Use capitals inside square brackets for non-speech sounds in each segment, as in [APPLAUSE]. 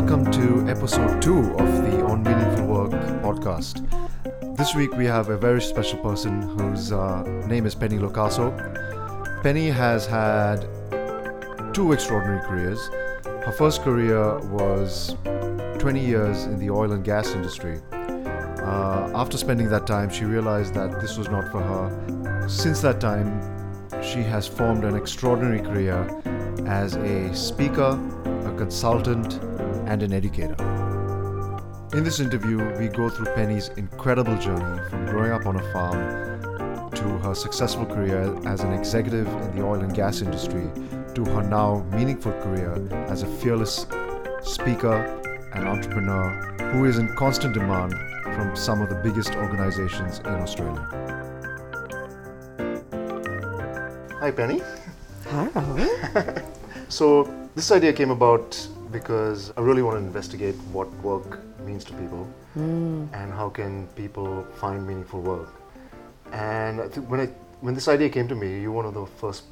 welcome to episode two of the On Meaningful Work podcast. This week we have a very special person whose uh, name is Penny Locaso. Penny has had two extraordinary careers. Her first career was 20 years in the oil and gas industry. Uh, after spending that time, she realized that this was not for her. Since that time, she has formed an extraordinary career as a speaker, a consultant, and an educator. In this interview, we go through Penny's incredible journey from growing up on a farm to her successful career as an executive in the oil and gas industry to her now meaningful career as a fearless speaker and entrepreneur who is in constant demand from some of the biggest organizations in Australia. Hi, Penny. Hi, Rahul. [LAUGHS] So, this idea came about because I really want to investigate what work means to people hmm. and how can people find meaningful work. And I think when I when this idea came to me, you're one of the first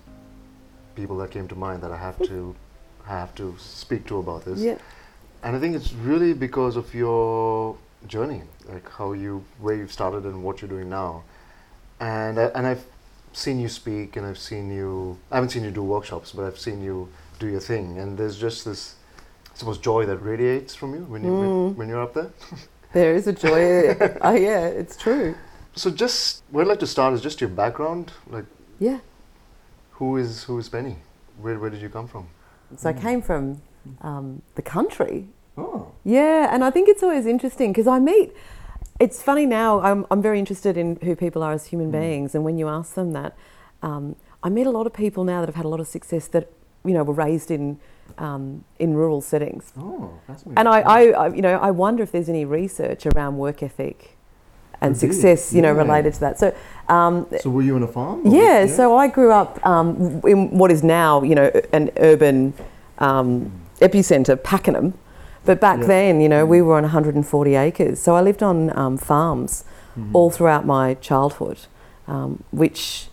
people that came to mind that I have to have to speak to about this. yeah. And I think it's really because of your journey, like how you where you've started and what you're doing now. And I, and I've seen you speak and I've seen you I haven't seen you do workshops, but I've seen you do your thing and there's just this suppose joy that radiates from you when you when, when you're up there. [LAUGHS] There is a joy. [LAUGHS] oh, yeah, it's true. So just where I'd like to start is just your background, like Yeah. who is who is Penny? Where where did you come from? So I came from um, the country. Oh. Yeah, and I think it's always interesting because I meet. It's funny now. I'm I'm very interested in who people are as human beings, and when you ask them that, um, I meet a lot of people now that have had a lot of success that you know were raised in um, in rural settings, Oh, that's and I, I, I you know I wonder if there's any research around work ethic and be, success you know yeah. related to that. So. Um, So were you on a farm? or- Yeah, so I grew up um, in what is now, you know, an urban um, epicenter, Pakenham. But back Yeah. then, you know, we were on 140 acres. So I lived on um, farms Mhm. all throughout my childhood, um, which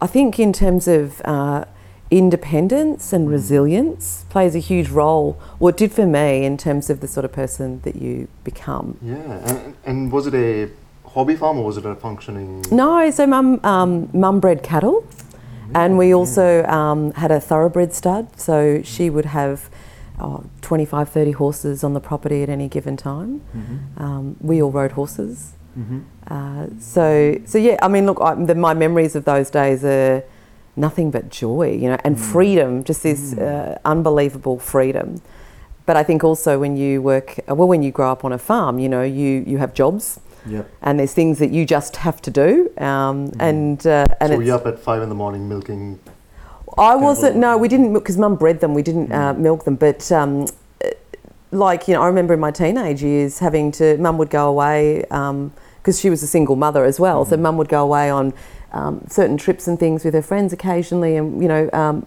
I think, in terms of uh, independence and Mhm. resilience, plays a huge role, or it did for me, in terms of the sort of person that you become. Yeah, and, and was it a hobby farm or was it a functioning? No, so mum, um, mum bred cattle, and we also um, had a thoroughbred stud. So she would have oh, 25, 30 horses on the property at any given time. Mm-hmm. Um, we all rode horses. Mm-hmm. Uh, so, so yeah, I mean, look, I, the, my memories of those days are nothing but joy, you know, and Mm. freedom, just this Mm. uh, unbelievable freedom. But I think also when you work, uh, well, when you grow up on a farm, you know, you, you have jobs Yep. and there's things that you just have to do. Um, Mhm. And uh, and so you're up at five in the morning milking. I wasn't. No, we didn't because Mum bred them. We didn't uh, Mm. milk them. But um, uh, like you know, I remember in my teenage years having to. Mum would go away because she was a single mother as well. So Mhm. Mum would go away on um, certain trips and things with her friends occasionally, and you know. Um,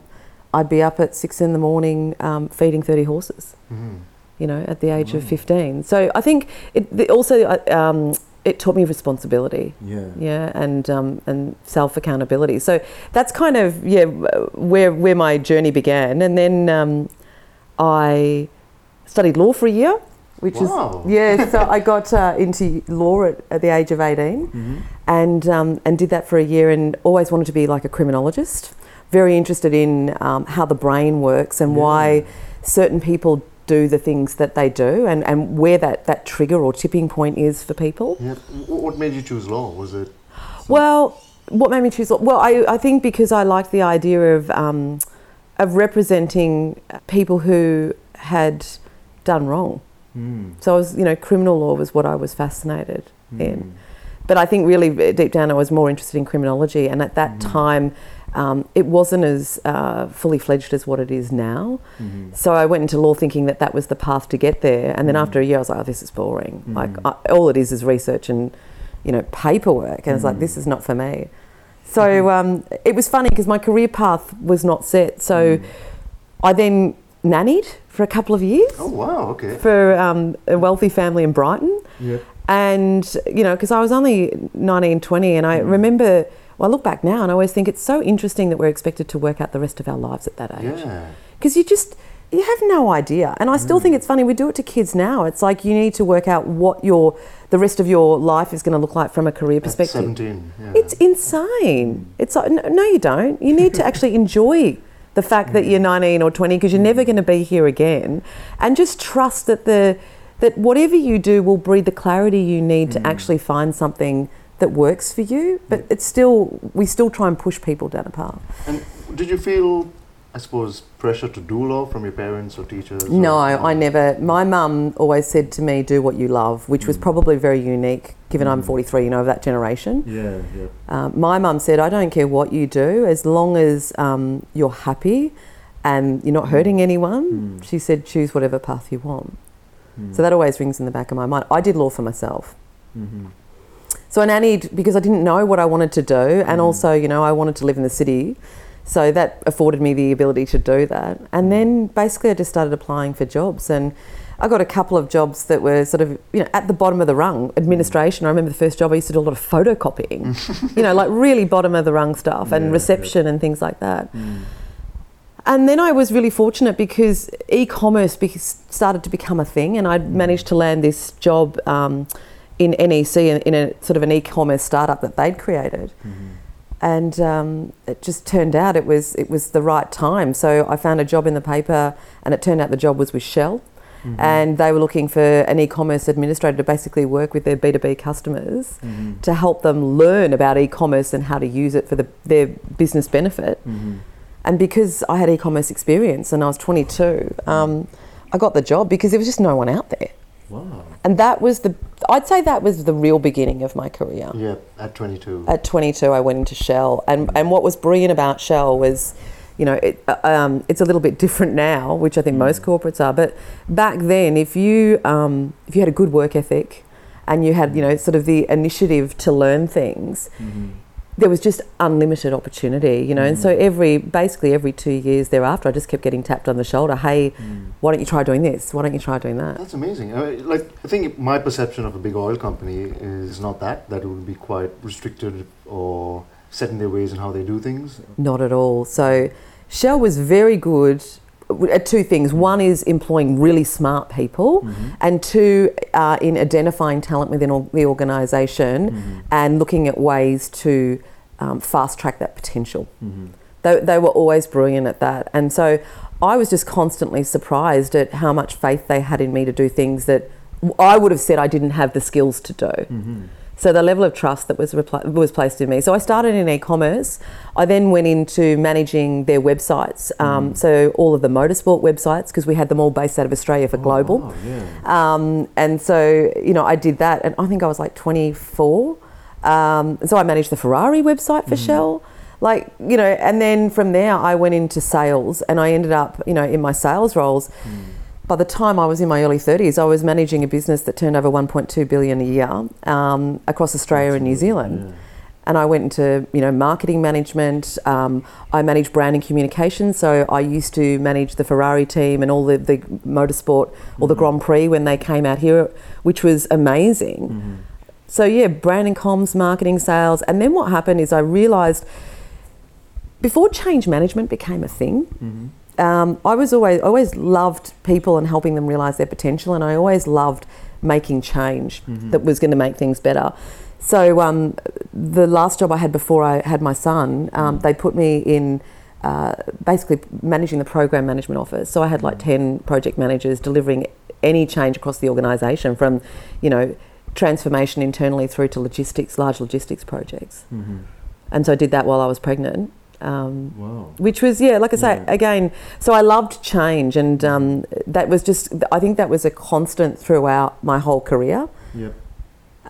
I'd be up at six in the morning um, feeding 30 horses, Mm-hmm. you know, at the age of 15. So I think it the- also uh, um, it taught me responsibility Yeah. yeah and um, and self accountability so that's kind of yeah where where my journey began and then um, I studied law for a year which Wow. is yeah so I got uh, into law at, at the age of 18 Mm-hmm. and um, and did that for a year and always wanted to be like a criminologist very interested in um, how the brain works and why certain people do the things that they do and, and where that, that trigger or tipping point is for people Yeah. What made you choose law? Was it? well, what made me choose? Law? Well, I, I think because I liked the idea of um, of representing people who had done wrong. Mm. So I was, you know, criminal law was what I was fascinated Mm. in. But I think really uh, deep down I was more interested in criminology, and at that Mhm. time. Um, it wasn't as uh, fully fledged as what it is now. Mm-hmm. So I went into law thinking that that was the path to get there. And then Mm. after a year, I was like, oh, this is boring. Like, Mm. I, all it is is research and, you know, paperwork. And I was like, Mm. this is not for me. So um, it was funny because my career path was not set. So Mm. I then nannied for a couple of years Oh wow. Okay. for um, a wealthy family in Brighton. Yeah. And, you know, because I was only 19, 20, and I Mm. remember, well, I look back now and I always think it's so interesting that we're expected to work out the rest of our lives at that age Yeah. because you just you have no idea. And I still think it's funny. We do it to kids now. It's like you need to work out what your the rest of your life is going to look like from a career At perspective. 17. Yeah. It's insane. It's like, no, no, you don't. You need to [LAUGHS] actually enjoy the fact that you're mm. 19 or 20 because you're never going to be here again, and just trust that the that whatever you do will breed the clarity you need to mm. actually find something that works for you. But it's still we still try and push people down a path. And did you feel, I suppose, pressure to do law from your parents or teachers? No, or- I never. My mum always said to me, "Do what you love," which was probably very unique, given I'm 43. You know, of that generation. Yeah, yeah. Um, my mum said, I don't care what you do, as long as um, you're happy and you're not hurting anyone. Mm. She said, choose whatever path you want. Mm. So that always rings in the back of my mind. I did law for myself. Mhm. So I nannied because I didn't know what I wanted to do, and also, you know, I wanted to live in the city. So that afforded me the ability to do that. And then basically, I just started applying for jobs, and I got a couple of jobs that were sort of, you know, at the bottom of the rung, administration. I remember the first job I used to do a lot of photocopying, [LAUGHS] you know, like really bottom of the rung stuff, and yeah. reception and things like that. Mm. And then I was really fortunate because e-commerce be- started to become a thing, and I'd managed to land this job um, in NEC in, in a sort of an e-commerce startup that they'd created. Mhm. And um, it just turned out it was it was the right time. So I found a job in the paper, and it turned out the job was with Shell, Mhm. and they were looking for an e-commerce administrator to basically work with their B two B customers Mhm. to help them learn about e-commerce and how to use it for the, their business benefit. Mhm. And because I had e-commerce experience and I was 22, um, I got the job because there was just no one out there. Wow. And that was the, I'd say that was the real beginning of my career. Yeah, at 22. At 22, I went into Shell. And, and what was brilliant about Shell was, you know, it, uh, um, it's a little bit different now, which I think most corporates are. But back then, if you, um, if you had a good work ethic and you had, you know, sort of the initiative to learn things, Mhm. There was just unlimited opportunity, you know. And so every basically every two years thereafter, I just kept getting tapped on the shoulder. Hey, Mm. why don't you try doing this? Why don't you try doing that? That's amazing. I mean, like, I think my perception of a big oil company is not that, that it would be quite restricted or set in their ways and how they do things. Not at all. So Shell was very good at two things. One is employing really smart people, Mhm. and two, uh, in identifying talent within or- the organisation Mhm. and looking at ways to um, fast track that potential. Mhm. They, they were always brilliant at that. And so I was just constantly surprised at how much faith they had in me to do things that I would have said I didn't have the skills to do. So the level of trust that was was placed in me. So I started in e-commerce. I then went into managing their websites. Um, So all of the motorsport websites because we had them all based out of Australia for Oh, global. wow, yeah. Um, and so, you know, I did that, and I think I was like 24. Um, so I managed the Ferrari website for Shell. Like, you know, and then from there I went into sales and I ended up, you know, in my sales roles. By the time I was in my early 30s, I was managing a business that turned over 1.2 billion a year um, across Australia and New Zealand Yeah. and I went into you know marketing management. Um, I managed branding and communications, so I used to manage the Ferrari team and all the, the motorsport or the Grand Prix when they came out here, which was amazing. Mhm. So yeah, branding, comms, marketing, sales, and then what happened is I realised before change management became a thing. Mhm. Um, I was always always loved people and helping them realise their potential, and I always loved making change Mhm. that was going to make things better. So um, the last job I had before I had my son, um, they put me in uh, basically managing the program management office. So I had like ten project managers delivering any change across the organisation, from you know transformation internally through to logistics, large logistics projects. Mhm. And so I did that while I was pregnant. Um, Wow. which was yeah like i say Yeah. again so i loved change and um, that was just i think that was a constant throughout my whole career Yep.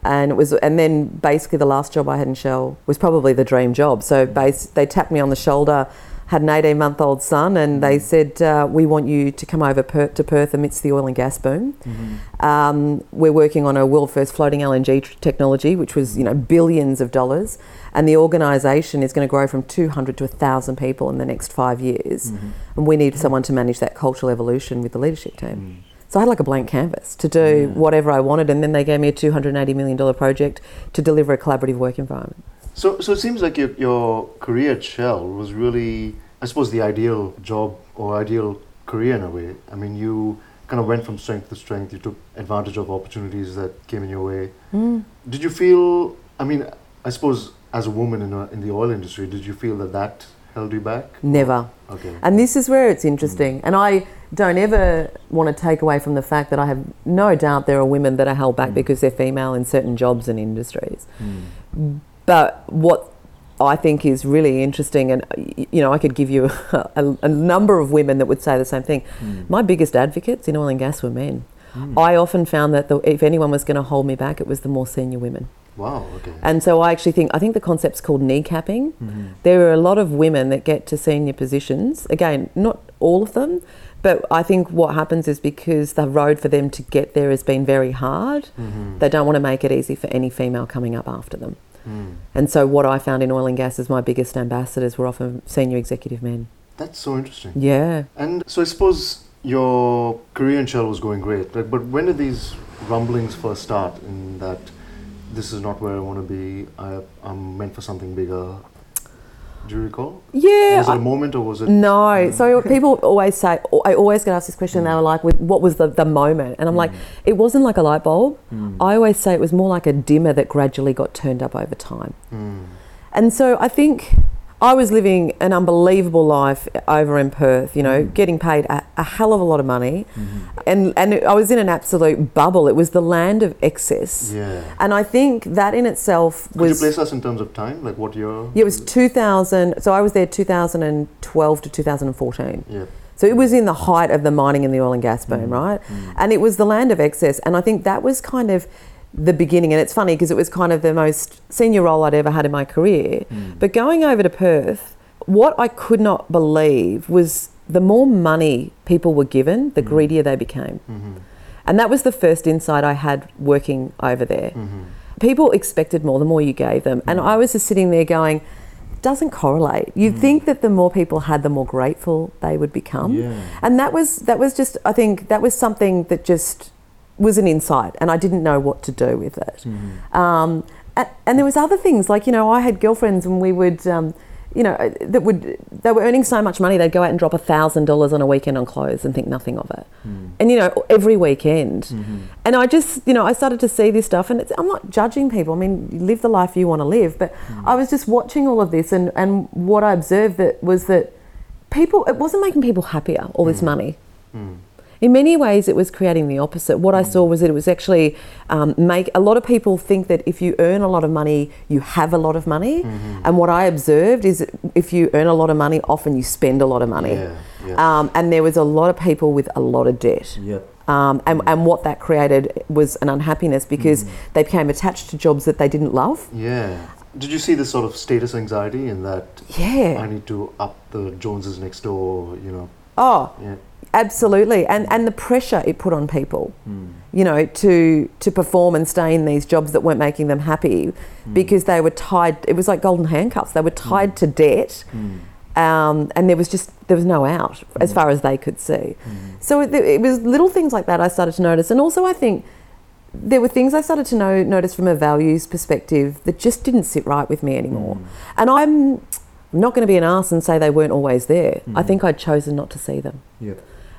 and it was and then basically the last job i had in shell was probably the dream job so base, they tapped me on the shoulder had an 18 month old son and they said uh, we want you to come over per- to perth amidst the oil and gas boom Mhm. um, we're working on a world first floating LNG tr- technology, which was you know billions of dollars, and the organisation is going to grow from 200 to 1,000 people in the next five years, Mhm. and we need someone to manage that cultural evolution with the leadership team. Mm. So I had like a blank canvas to do Yeah. whatever I wanted, and then they gave me a 280 million dollar project to deliver a collaborative work environment. So, so it seems like your, your career at Shell was really, I suppose, the ideal job or ideal career in a way. I mean, you kind of went from strength to strength. You took advantage of opportunities that came in your way. Mm. Did you feel? I mean, I suppose as a woman in, a, in the oil industry, did you feel that that held you back? Never. Okay. And this is where it's interesting. And I don't ever want to take away from the fact that I have no doubt there are women that are held back Mm. because they're female in certain jobs and industries. Mm. But what I think is really interesting, and you know, I could give you [LAUGHS] a, a number of women that would say the same thing. Mm. My biggest advocates in oil and gas were men. Mm. I often found that the, if anyone was going to hold me back, it was the more senior women. Wow. Okay. And so I actually think I think the concept's called kneecapping. Mhm. There are a lot of women that get to senior positions. Again, not all of them, but I think what happens is because the road for them to get there has been very hard, Mhm. they don't want to make it easy for any female coming up after them. Mm. And so what I found in oil and gas is my biggest ambassadors were often senior executive men. That's so interesting. Yeah. And so I suppose your career in Shell was going great, like, but when did these rumblings first start in that this is not where I want to be, I, I'm meant for something bigger? Do you recall? Yeah. was it I- a moment or was it? No. So people always say, I always get asked this question, and they were like, what was the, the moment? And I'm like, it wasn't like a light bulb. Mm. I always say it was more like a dimmer that gradually got turned up over time. Mm. And so I think I was living an unbelievable life over in Perth, you know, Mhm. getting paid a, a hell of a lot of money. Mhm. And, and I was in an absolute bubble. It was the land of excess. Yeah. And I think that in itself Could you was. place us in terms of time? Like what year? Yeah, it was 2000. So I was there 2012 to 2014. Yeah. So it was in the height of the mining and the oil and gas boom, Mhm. right? Mm. And it was the land of excess. And I think that was kind of the beginning. And it's funny because it was kind of the most senior role I'd ever had in my career. Mm. But going over to Perth, what I could not believe was the more money people were given, the Mm. greedier they became. Mhm. And that was the first insight I had working over there. Mhm. People expected more the more you gave them. And Mm. I was just sitting there going, doesn't correlate. You'd Mm. think that the more people had, the more grateful they would become Yeah. and that was that was just I think that was something that just was an insight, and I didn't know what to do with it. Mhm. Um, and, and there was other things like you know I had girlfriends and we would. Um, you know that would they were earning so much money they'd go out and drop a thousand dollars on a weekend on clothes and think nothing of it Mm. and you know every weekend Mhm. and I just you know I started to see this stuff and it's, I'm not judging people I mean you live the life you want to live but I was just watching all of this and and what I observed that was that people it wasn't making people happier all this Mm. money Mm. In many ways, it was creating the opposite. What I saw was that it was actually um, make a lot of people think that if you earn a lot of money, you have a lot of money. Mhm. And what I observed is if you earn a lot of money, often you spend a lot of money. Yeah. Yeah. Um, and there was a lot of people with a lot of debt. yeah. Um, and, and what that created was an unhappiness because Mhm. they became attached to jobs that they didn't love. Yeah. Did you see this sort of status anxiety in that Yeah. I need to up the Joneses next door, you know? Oh, Yeah. Absolutely. And, and the pressure it put on people. Mm. you know, to to perform and stay in these jobs that weren't making them happy because they were tied. It was like golden handcuffs. They were tied to debt, Mm. um, and there was just there was no out as far as they could see. Mm. So it, it was little things like that I started to notice, and also I think there were things I started to know, notice from a values perspective that just didn't sit right with me anymore. Mm. And I'm not going to be an arse and say they weren't always there. I think I'd chosen not to see them. Yeah.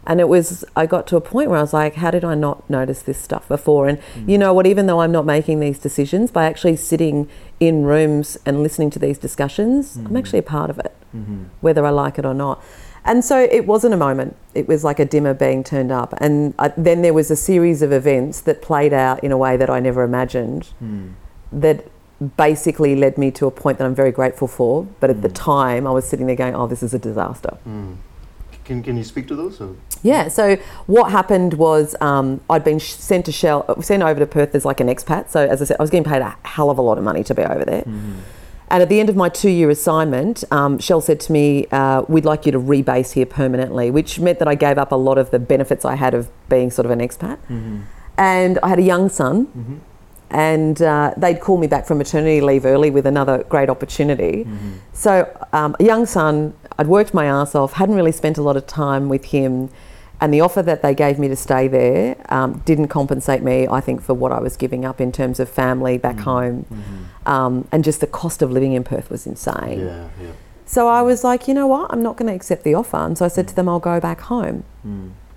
And it was, I got to a point where I was like, how did I not notice this stuff before? And Mm. you know what, even though I'm not making these decisions, by actually sitting in rooms and listening to these discussions, I'm Mhm. actually a part of it, Mhm. whether I like it or not. And so it wasn't a moment, it was like a dimmer being turned up. And I, then there was a series of events that played out in a way that I never imagined Mm. that basically led me to a point that I'm very grateful for. But at the Mm. time, I was sitting there going, oh, this is a disaster. Mm. Can, can you speak to those? Or? Yeah. So what happened was um, I'd been sent to Shell, uh, sent over to Perth as like an expat. So as I said, I was getting paid a hell of a lot of money to be over there. Mm-hmm. And at the end of my two-year assignment, um, Shell said to me, uh, "We'd like you to rebase here permanently," which meant that I gave up a lot of the benefits I had of being sort of an expat. Mm-hmm. And I had a young son, Mm-hmm. and uh, they'd call me back from maternity leave early with another great opportunity. Mm-hmm. So, um, a young son, I'd worked my ass off, hadn't really spent a lot of time with him, and the offer that they gave me to stay there um, didn't compensate me, I think, for what I was giving up in terms of family back Mhm. home. Mm-hmm. Um, and just the cost of living in Perth was insane. Yeah, yeah. So I was like, you know what? I'm not going to accept the offer. And so I said to them, I'll go back home.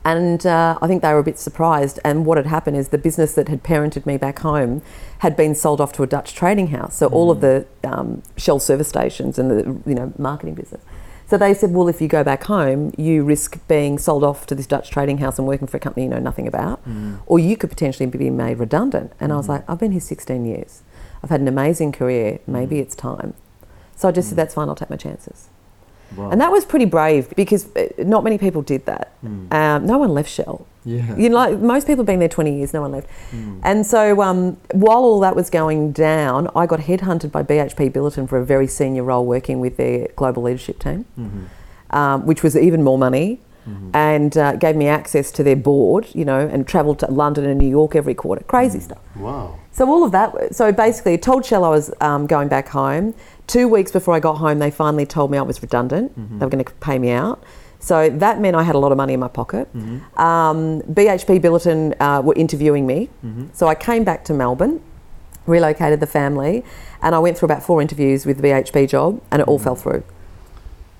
And uh, I think they were a bit surprised. And what had happened is the business that had parented me back home had been sold off to a Dutch trading house. So all of the um, Shell service stations and the you know marketing business. So they said, well, if you go back home, you risk being sold off to this Dutch trading house and working for a company you know nothing about, mm. or you could potentially be made redundant. And I was mm. like, I've been here 16 years. I've had an amazing career. Maybe mm. it's time. So I just said, that's fine. I'll take my chances. And that was pretty brave because uh, not many people did that. Um, no one left Shell. yeah. You know, like most people have been there 20 years, no one left. Mm. And so um, while all that was going down, I got headhunted by BHP Billiton for a very senior role working with their global leadership team, Mhm. um, which was even more money. Mhm. And uh, gave me access to their board, you know, and travelled to London and New York every quarter. Crazy stuff. Wow. So all of that. So basically, I told Shell I was um, going back home. Two weeks before I got home, they finally told me I was redundant. They were going to pay me out. So that meant I had a lot of money in my pocket. Um, BHP Billiton uh, were interviewing me. So I came back to Melbourne, relocated the family, and I went through about four interviews with the BHP job, and it all fell through.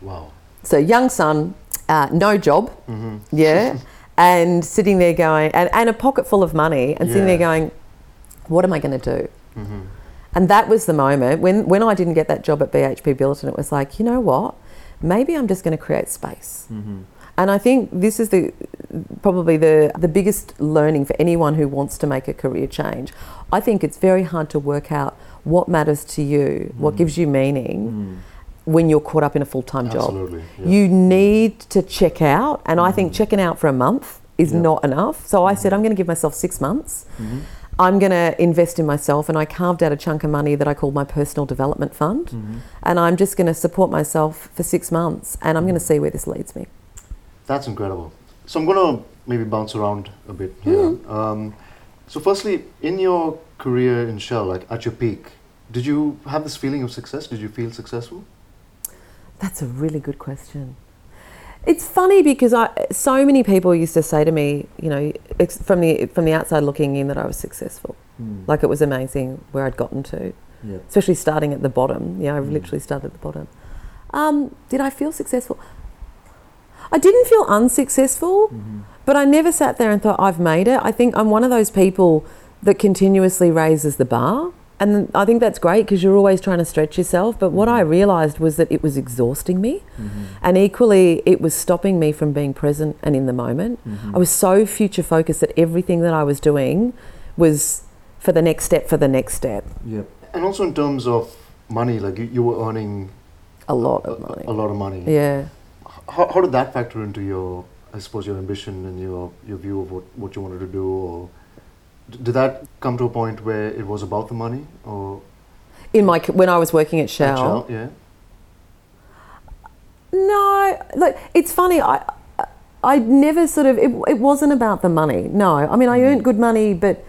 Wow. So young son, uh, no job, yeah, [LAUGHS] and sitting there going, and, and a pocket full of money, and sitting there going, what am I going to do? And that was the moment when, when I didn't get that job at BHP Billiton, it was like, you know what? Maybe I'm just going to create space. Mhm. And I think this is the probably the, the biggest learning for anyone who wants to make a career change. I think it's very hard to work out what matters to you, what gives you meaning Mm. when you're caught up in a full time job. Absolutely. yeah. You need to check out, and I think checking out for a month is Yeah. not enough. So I said, I'm going to give myself six months. Mhm. I'm going to invest in myself, and I carved out a chunk of money that I called my personal development fund. Mhm. And I'm just going to support myself for six months, and I'm going to see where this leads me. That's incredible. So I'm going to maybe bounce around a bit here. Um, so, firstly, in your career in Shell, like at your peak, did you have this feeling of success? Did you feel successful? That's a really good question. It's funny because I, so many people used to say to me, you know, ex- from the from the outside looking in, that I was successful. Like it was amazing where I'd gotten to, yeah. especially starting at the bottom. You know, I Mm. literally started at the bottom. Um, did I feel successful? I didn't feel unsuccessful, Mhm. but I never sat there and thought I've made it. I think I'm one of those people that continuously raises the bar. And I think that's great because you're always trying to stretch yourself. But what I realised was that it was exhausting me. Mhm. And equally, it was stopping me from being present and in the moment. Mhm. I was so future focused that everything that I was doing was for the next step, for the next step. Yeah. And also in terms of money, like you, you were earning A lot of money. a lot of money. Yeah. How, how did that factor into your, I suppose, your ambition and your, your view of what, what you wanted to do? Or d- did that come to a point where it was about the money? Or In my when I was working at Shell. at Shell? Yeah. No, look, it's funny. I I never sort of it, it wasn't about the money. No, I mean I earned good money, but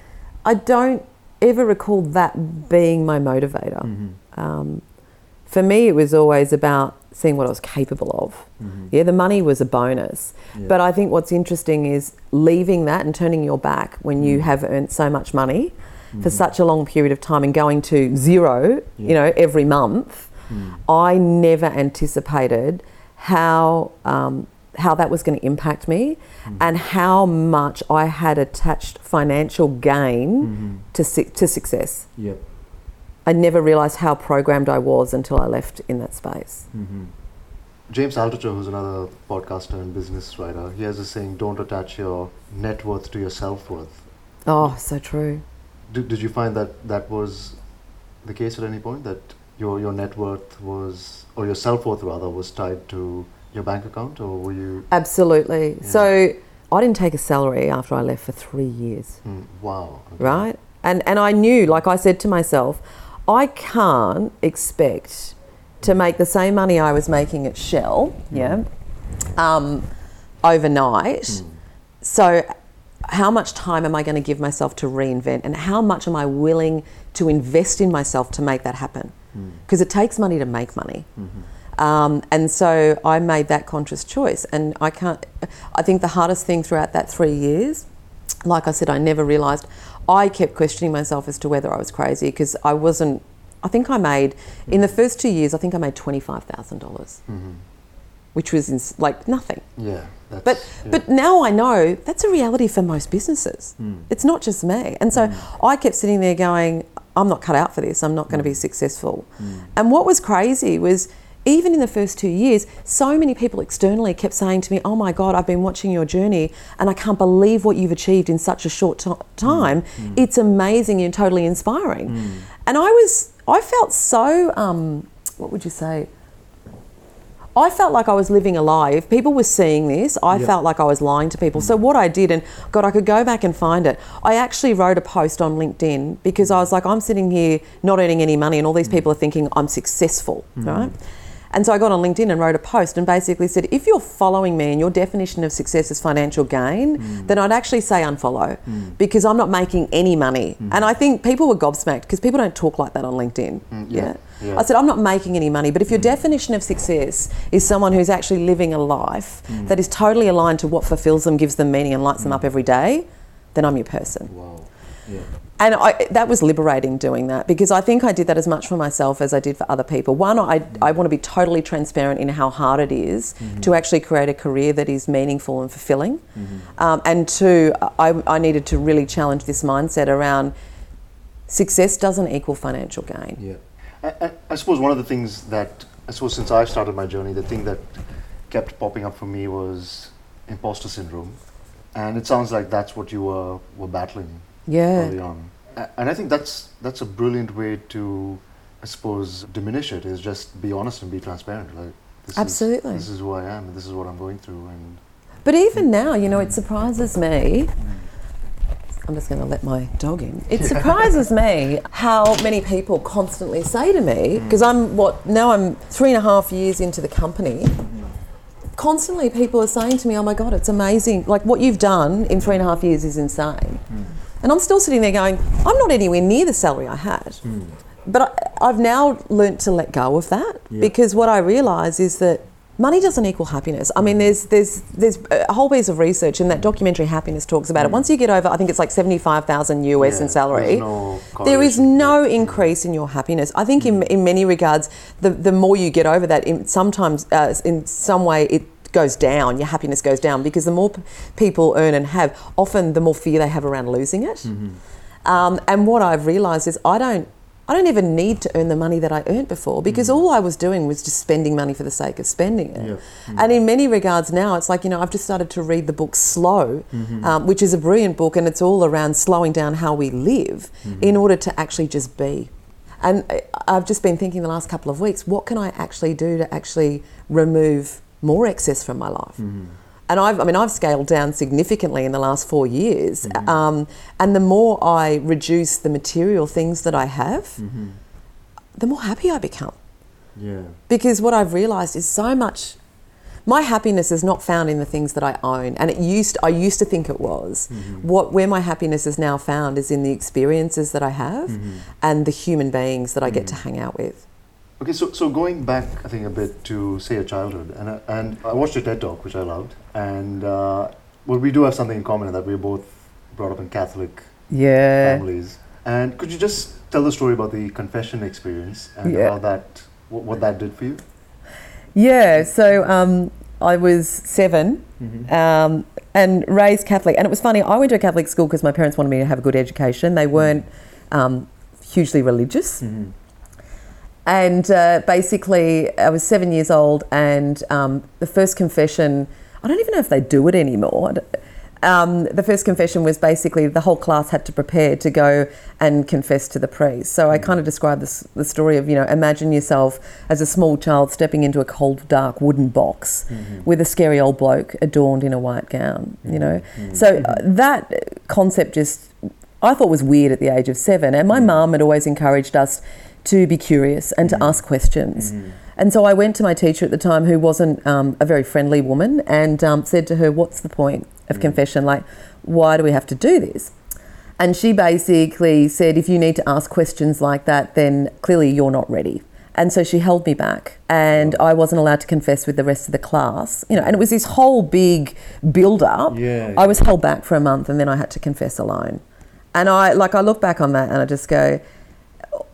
I don't ever recall that being my motivator. Mm-hmm. Um, for me, it was always about seeing what I was capable of. Mm-hmm. Yeah, the money was a bonus. But I think what's interesting is leaving that and turning your back when you have earned so much money for such a long period of time and going to zero, you know, every month. Mm. I never anticipated how um, how that was going to impact me and how much I had attached financial gain Mm-hmm. to su- to success. Yep. I never realized how programmed I was until I left in that space. Mm-hmm. James Altucher, who's another podcaster and business writer, he has a saying: "Don't attach your net worth to your self worth." Oh, so true. Did, did you find that that was the case at any point? That your your net worth was, or your self worth rather, was tied to your bank account, or were you? Absolutely. Yeah. So I didn't take a salary after I left for three years, Mm, wow. okay. right? And and I knew, like I said to myself, I can't expect to make the same money I was making at Shell, yeah, um, overnight. Mm. So, how much time am I going to give myself to reinvent, and how much am I willing to invest in myself to make that happen? Mm. Because it takes money to make money. Mhm. Um, and so I made that conscious choice. And I can't, I think the hardest thing throughout that three years, like I said, I never realised, I kept questioning myself as to whether I was crazy because I wasn't I think I made in the first two years. I think I made twenty five thousand dollars, Mm-hmm. which was ins- like nothing. Yeah. That's, But yeah. but now I know that's a reality for most businesses. Mm. It's not just me. And so I kept sitting there going, I'm not cut out for this. I'm not going to be successful. And what was crazy was even in the first two years, so many people externally kept saying to me, Oh my God, I've been watching your journey and I can't believe what you've achieved in such a short ti- time. Mm. Mm. It's amazing and totally inspiring. Mm. And I was, I felt so, um, what would you say? I felt like I was living a lie. If people were seeing this, I Yeah. felt like I was lying to people. So what I did, and God, I could go back and find it. I actually wrote a post on LinkedIn because I was like, I'm sitting here not earning any money, and all these people are thinking I'm successful, right? And so I got on LinkedIn and wrote a post and basically said, if you're following me and your definition of success is financial gain, mm. then I'd actually say unfollow mm. because I'm not making any money. Mm. And I think people were gobsmacked because people don't talk like that on LinkedIn. yeah, yeah. I said, I'm not making any money, but if your definition of success is someone who's actually living a life that is totally aligned to what fulfills them, gives them meaning, and lights them up every day, then I'm your person. Wow. Yeah. And I, that was liberating doing that because I think I did that as much for myself as I did for other people. One, I, I want to be totally transparent in how hard it is to actually create a career that is meaningful and fulfilling. Um, and two, I, I needed to really challenge this mindset around success doesn't equal financial gain. Yeah. I, I, I suppose one of the things that, I suppose since I started my journey, the thing that kept popping up for me was imposter syndrome. And it sounds like that's what you were, were battling Yeah. early on. And I think that's, that's a brilliant way to, I suppose, diminish it, is just be honest and be transparent. Like, this Absolutely. Is, this is who I am, and this is what I'm going through. And But even now, you know, it surprises me. I'm just going to let my dog in. It [LAUGHS] surprises me how many people constantly say to me, mm. because I'm what, now I'm three and a half years into the company. Constantly, people are saying to me, Oh my God, it's amazing. Like what you've done in three and a half years is insane. Mm. And I'm still sitting there going, I'm not anywhere near the salary I had. Hmm. But I, I've now learnt to let go of that Yeah. because what I realise is that money doesn't equal happiness. I mean, there's there's there's a whole piece of research, and that documentary Happiness talks about it. Hmm. Once you get over, I think it's like seventy five thousand US Yeah, in salary. no there is no increase in your happiness. I think in, hmm. in many regards, the the more you get over that, in, sometimes uh, in some way it goes down. Your happiness goes down because the more p- people earn and have, often the more fear they have around losing it. Mm-hmm. Um, and what I've realised is I don't. I don't even need to earn the money that I earned before because mm-hmm. all I was doing was just spending money for the sake of spending it. Yeah. Mm-hmm. And in many regards now, it's like, you know, I've just started to read the book Slow, um, which is a brilliant book and it's all around slowing down how we live in order to actually just be. And uh, I've just been thinking the last couple of weeks, what can I actually do to actually remove more excess from my life? And I've, I mean, I've scaled down significantly in the last four years. Um, and the more I reduce the material things that I have, the more happy I become yeah. because what I've realized is so much my happiness is not found in the things that I own and it used I used to think it was mm-hmm. what where my happiness is now found is in the experiences that I have mm-hmm. and the human beings that I get to mm-hmm. hang out with Okay, so, so going back, I think a bit to say your childhood, and I, and I watched your TED talk, which I loved, and uh, well, we do have something in common in that we're both brought up in Catholic yeah families. And could you just tell the story about the confession experience and Yeah. how that, what, what that did for you? yeah so um, I was 7 um, and raised Catholic and it was funny I went to a Catholic school because my parents wanted me to have a good education they weren't um, hugely religious And uh, basically, I was seven years old, and um, the first confession, I don't even know if they do it anymore. Um, the first confession was basically the whole class had to prepare to go and confess to the priest. So I kind of described this, the story of, you know, imagine yourself as a small child stepping into a cold, dark wooden box with a scary old bloke adorned in a white gown, you know. So uh, that concept just I thought was weird at the age of seven. And my mum had always encouraged us to be curious and to ask questions. And so I went to my teacher at the time, who wasn't um, a very friendly woman, and um, said to her, What's the point of confession? Like, why do we have to do this? And she basically said, If you need to ask questions like that, then clearly you're not ready. And so she held me back, and I wasn't allowed to confess with the rest of the class. You know, and it was this whole big build up. Yeah, I was held back for a month, and then I had to confess alone. And I like I look back on that, and I just go,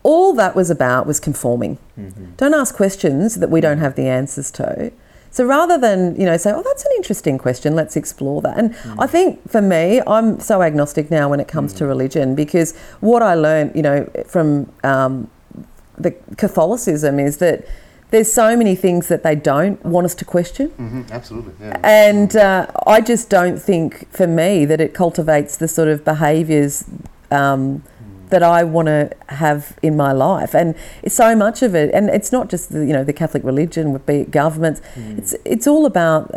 all that was about was conforming. Mm-hmm. Don't ask questions that we don't have the answers to. So rather than you know say, oh, that's an interesting question, let's explore that. And Mm. I think for me, I'm so agnostic now when it comes to religion because what I learned, you know, from um, the Catholicism is that there's so many things that they don't want us to question. hmm Absolutely. Yeah. And uh, I just don't think, for me, that it cultivates the sort of behaviours um, that I want to have in my life. And it's so much of it, and it's not just the, you know the Catholic religion, would be it governments. Mm. It's it's all about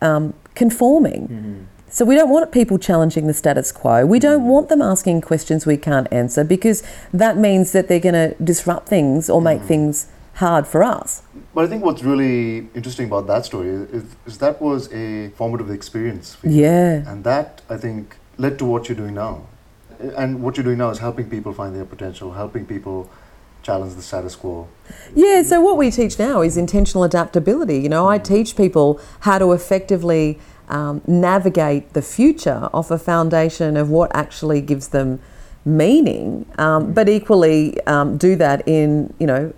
um, conforming. Mm-hmm. So we don't want people challenging the status quo. We don't mm. want them asking questions we can't answer because that means that they're going to disrupt things or make mm. things hard for us. But I think what's really interesting about that story is, is that was a formative experience for you. Yeah. And that, I think, led to what you're doing now. And what you're doing now is helping people find their potential, helping people challenge the status quo. Yeah, so what we teach now is intentional adaptability. You know, I teach people how to effectively um, navigate the future off a foundation of what actually gives them meaning, um, but equally um, do that in, you know,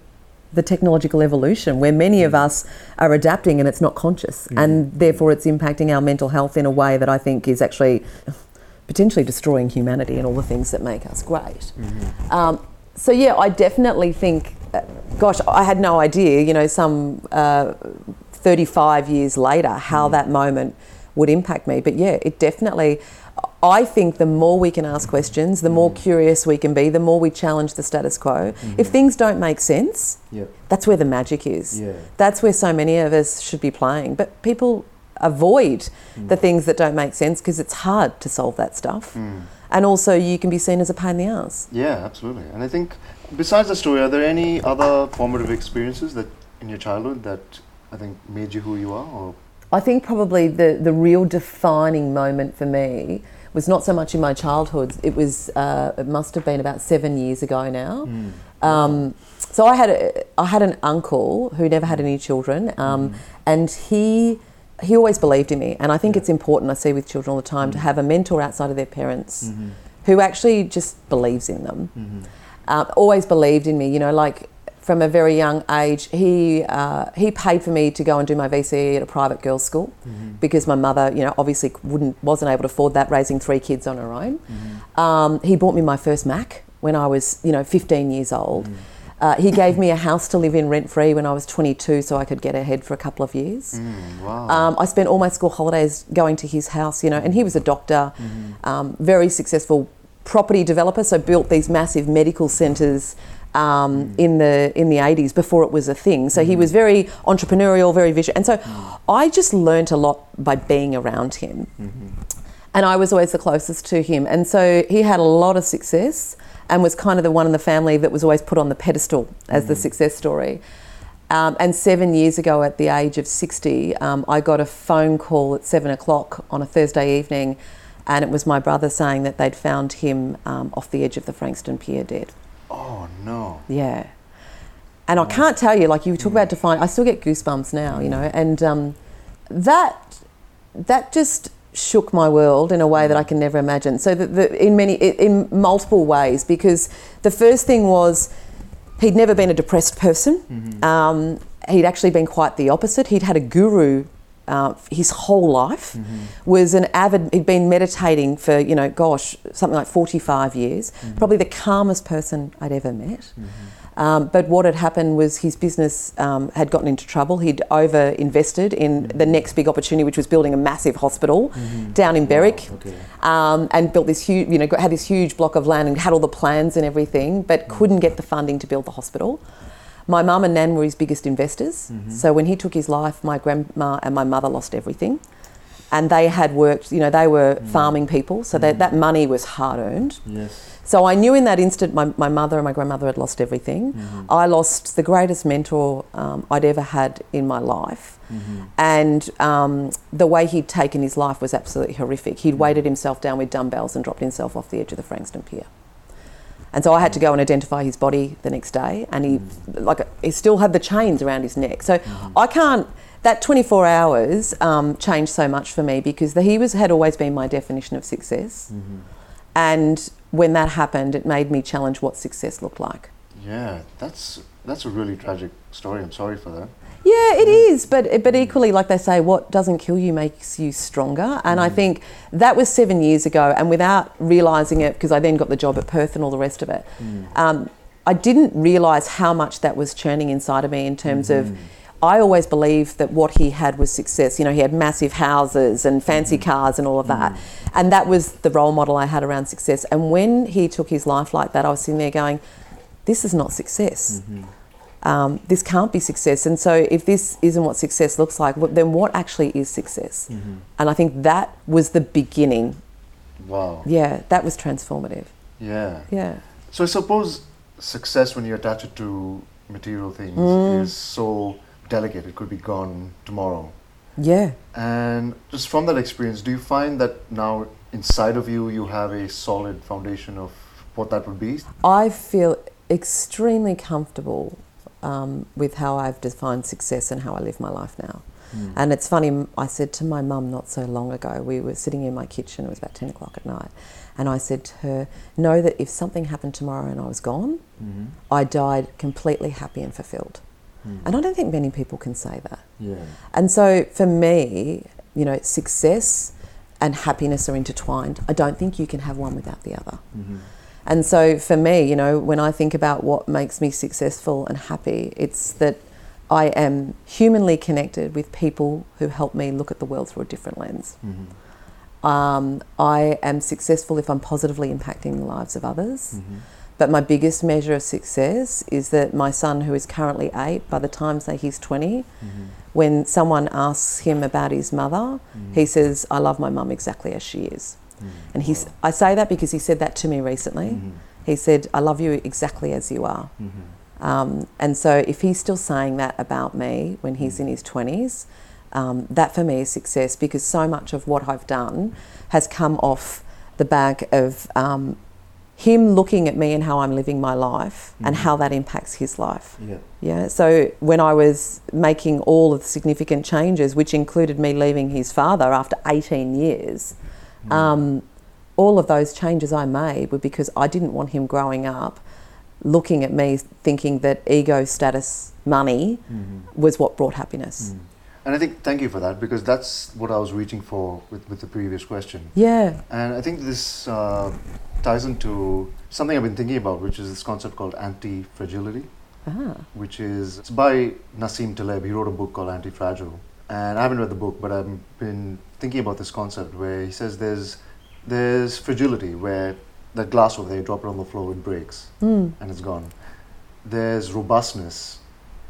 the technological evolution where many of us are adapting and it's not conscious. And therefore it's impacting our mental health in a way that I think is actually potentially destroying humanity and all the things that make us great. Um, so yeah, I definitely think. Uh, gosh, I had no idea. You know, some uh, 35 years later, how that moment would impact me. But yeah, it definitely. I think the more we can ask questions, the more curious we can be, the more we challenge the status quo. If things don't make sense, Yep. that's where the magic is. Yeah. That's where so many of us should be playing. But people avoid the things that don't make sense because it's hard to solve that stuff. And also, you can be seen as a pain in the ass. Yeah, absolutely. And I think, besides the story, are there any other formative experiences that in your childhood that I think made you who you are? Or I think probably the, the real defining moment for me was not so much in my childhood. It was uh, it must have been about seven years ago now. Um, so I had a, I had an uncle who never had any children, um, and he he always believed in me. And I think it's important. I see with children all the time to have a mentor outside of their parents who actually just believes in them. Uh, always believed in me. You know, like from a very young age, he uh, he paid for me to go and do my VCE at a private girls' school because my mother, you know, obviously wouldn't wasn't able to afford that, raising three kids on her own. Um, he bought me my first Mac when I was, you know, 15 years old. Uh, he gave me a house to live in rent free when I was 22, so I could get ahead for a couple of years. Mm, wow. Um, I spent all my school holidays going to his house, you know, and he was a doctor, um, very successful property developer, so built these massive medical centres um, in the in the 80s before it was a thing. So he was very entrepreneurial, very visionary, and so I just learnt a lot by being around him. And I was always the closest to him, and so he had a lot of success and was kind of the one in the family that was always put on the pedestal as the success story. Um, and seven years ago, at the age of 60, um, I got a phone call at seven o'clock on a Thursday evening, and it was my brother saying that they'd found him um, off the edge of the Frankston Pier dead. oh no. Yeah. And I can't tell you, like you talk about define, I still get goosebumps now, you know, and um, that that just shook my world in a way that I can never imagine. So the, the, in many, in multiple ways, because the first thing was he'd never been a depressed person. Um, he'd actually been quite the opposite. He'd had a guru. Uh, his whole life was an avid. He'd been meditating for you know, gosh, something like forty-five years. Probably the calmest person I'd ever met. Um, but what had happened was his business um, had gotten into trouble. He'd over invested in the next big opportunity, which was building a massive hospital down in Berwick, okay. um, and built this huge, you know, had this huge block of land and had all the plans and everything, but couldn't get the funding to build the hospital. My mum and nan were his biggest investors. So when he took his life, my grandma and my mother lost everything. And they had worked, you know, they were mm. farming people, so that, mm. that money was hard earned. Yes. So I knew in that instant my, my mother and my grandmother had lost everything. Mm-hmm. I lost the greatest mentor um, I'd ever had in my life. Mm-hmm. And um, the way he'd taken his life was absolutely horrific. He'd mm. weighted himself down with dumbbells and dropped himself off the edge of the Frankston Pier. And so I had to go and identify his body the next day, and he, like, he still had the chains around his neck. So mm-hmm. I can't. That 24 hours um, changed so much for me because the, he was had always been my definition of success, mm-hmm. and when that happened, it made me challenge what success looked like. Yeah, that's that's a really tragic story. I'm sorry for that. Yeah, it is, but but mm. equally, like they say, what doesn't kill you makes you stronger. And I mm. think that was seven years ago, and without realizing it, because I then got the job at Perth and all the rest of it, mm. um, I didn't realize how much that was churning inside of me in terms of. Mm-hmm. I always believed that what he had was success. You know, he had massive houses and fancy cars and all of that. And that was the role model I had around success. And when he took his life like that, I was sitting there going, this is not success um, this can't be success. And so, if this isn't what success looks like, then what actually is success? And I think that was the beginning. Wow. Yeah, that was transformative. Yeah. Yeah. So I suppose success, when you attach it to material things, Mm. is so delicate. It could be gone tomorrow. Yeah. And just from that experience, do you find that now inside of you, you have a solid foundation of what that would be? I feel extremely comfortable um, with how I've defined success and how I live my life now. And it's funny, I said to my mum not so long ago, we were sitting in my kitchen, it was about 10 o'clock at night, and I said to her, Know that if something happened tomorrow and I was gone, I died completely happy and fulfilled. And I don't think many people can say that. Yeah. And so for me, you know, success and happiness are intertwined. I don't think you can have one without the other. Mm-hmm. And so for me, you know, when I think about what makes me successful and happy, it's that I am humanly connected with people who help me look at the world through a different lens. Mm-hmm. Um, I am successful if I'm positively impacting the lives of others. Mm-hmm. But my biggest measure of success is that my son, who is currently eight, by the time say he's 20, when someone asks him about his mother, he says, "I love my mum exactly as she is." And he's, I say that because he said that to me recently. He said, "I love you exactly as you are." Um, and so, if he's still saying that about me when he's in his 20s, um, that for me is success because so much of what I've done has come off the back of um, him looking at me and how I'm living my life and mm. how that impacts his life. Yeah. Yeah. So when I was making all of the significant changes, which included me leaving his father after 18 years, mm. um, all of those changes I made were because I didn't want him growing up looking at me thinking that ego, status, money mm-hmm. was what brought happiness. Mm. And I think thank you for that because that's what I was reaching for with, with the previous question. Yeah. And I think this uh, ties into something I've been thinking about, which is this concept called anti-fragility, Ah. which is it's by Nassim Taleb. He wrote a book called Anti-Fragile, and I haven't read the book, but I've been thinking about this concept where he says there's there's fragility where that glass over there, you drop it on the floor, it breaks Mm. and it's gone. There's robustness,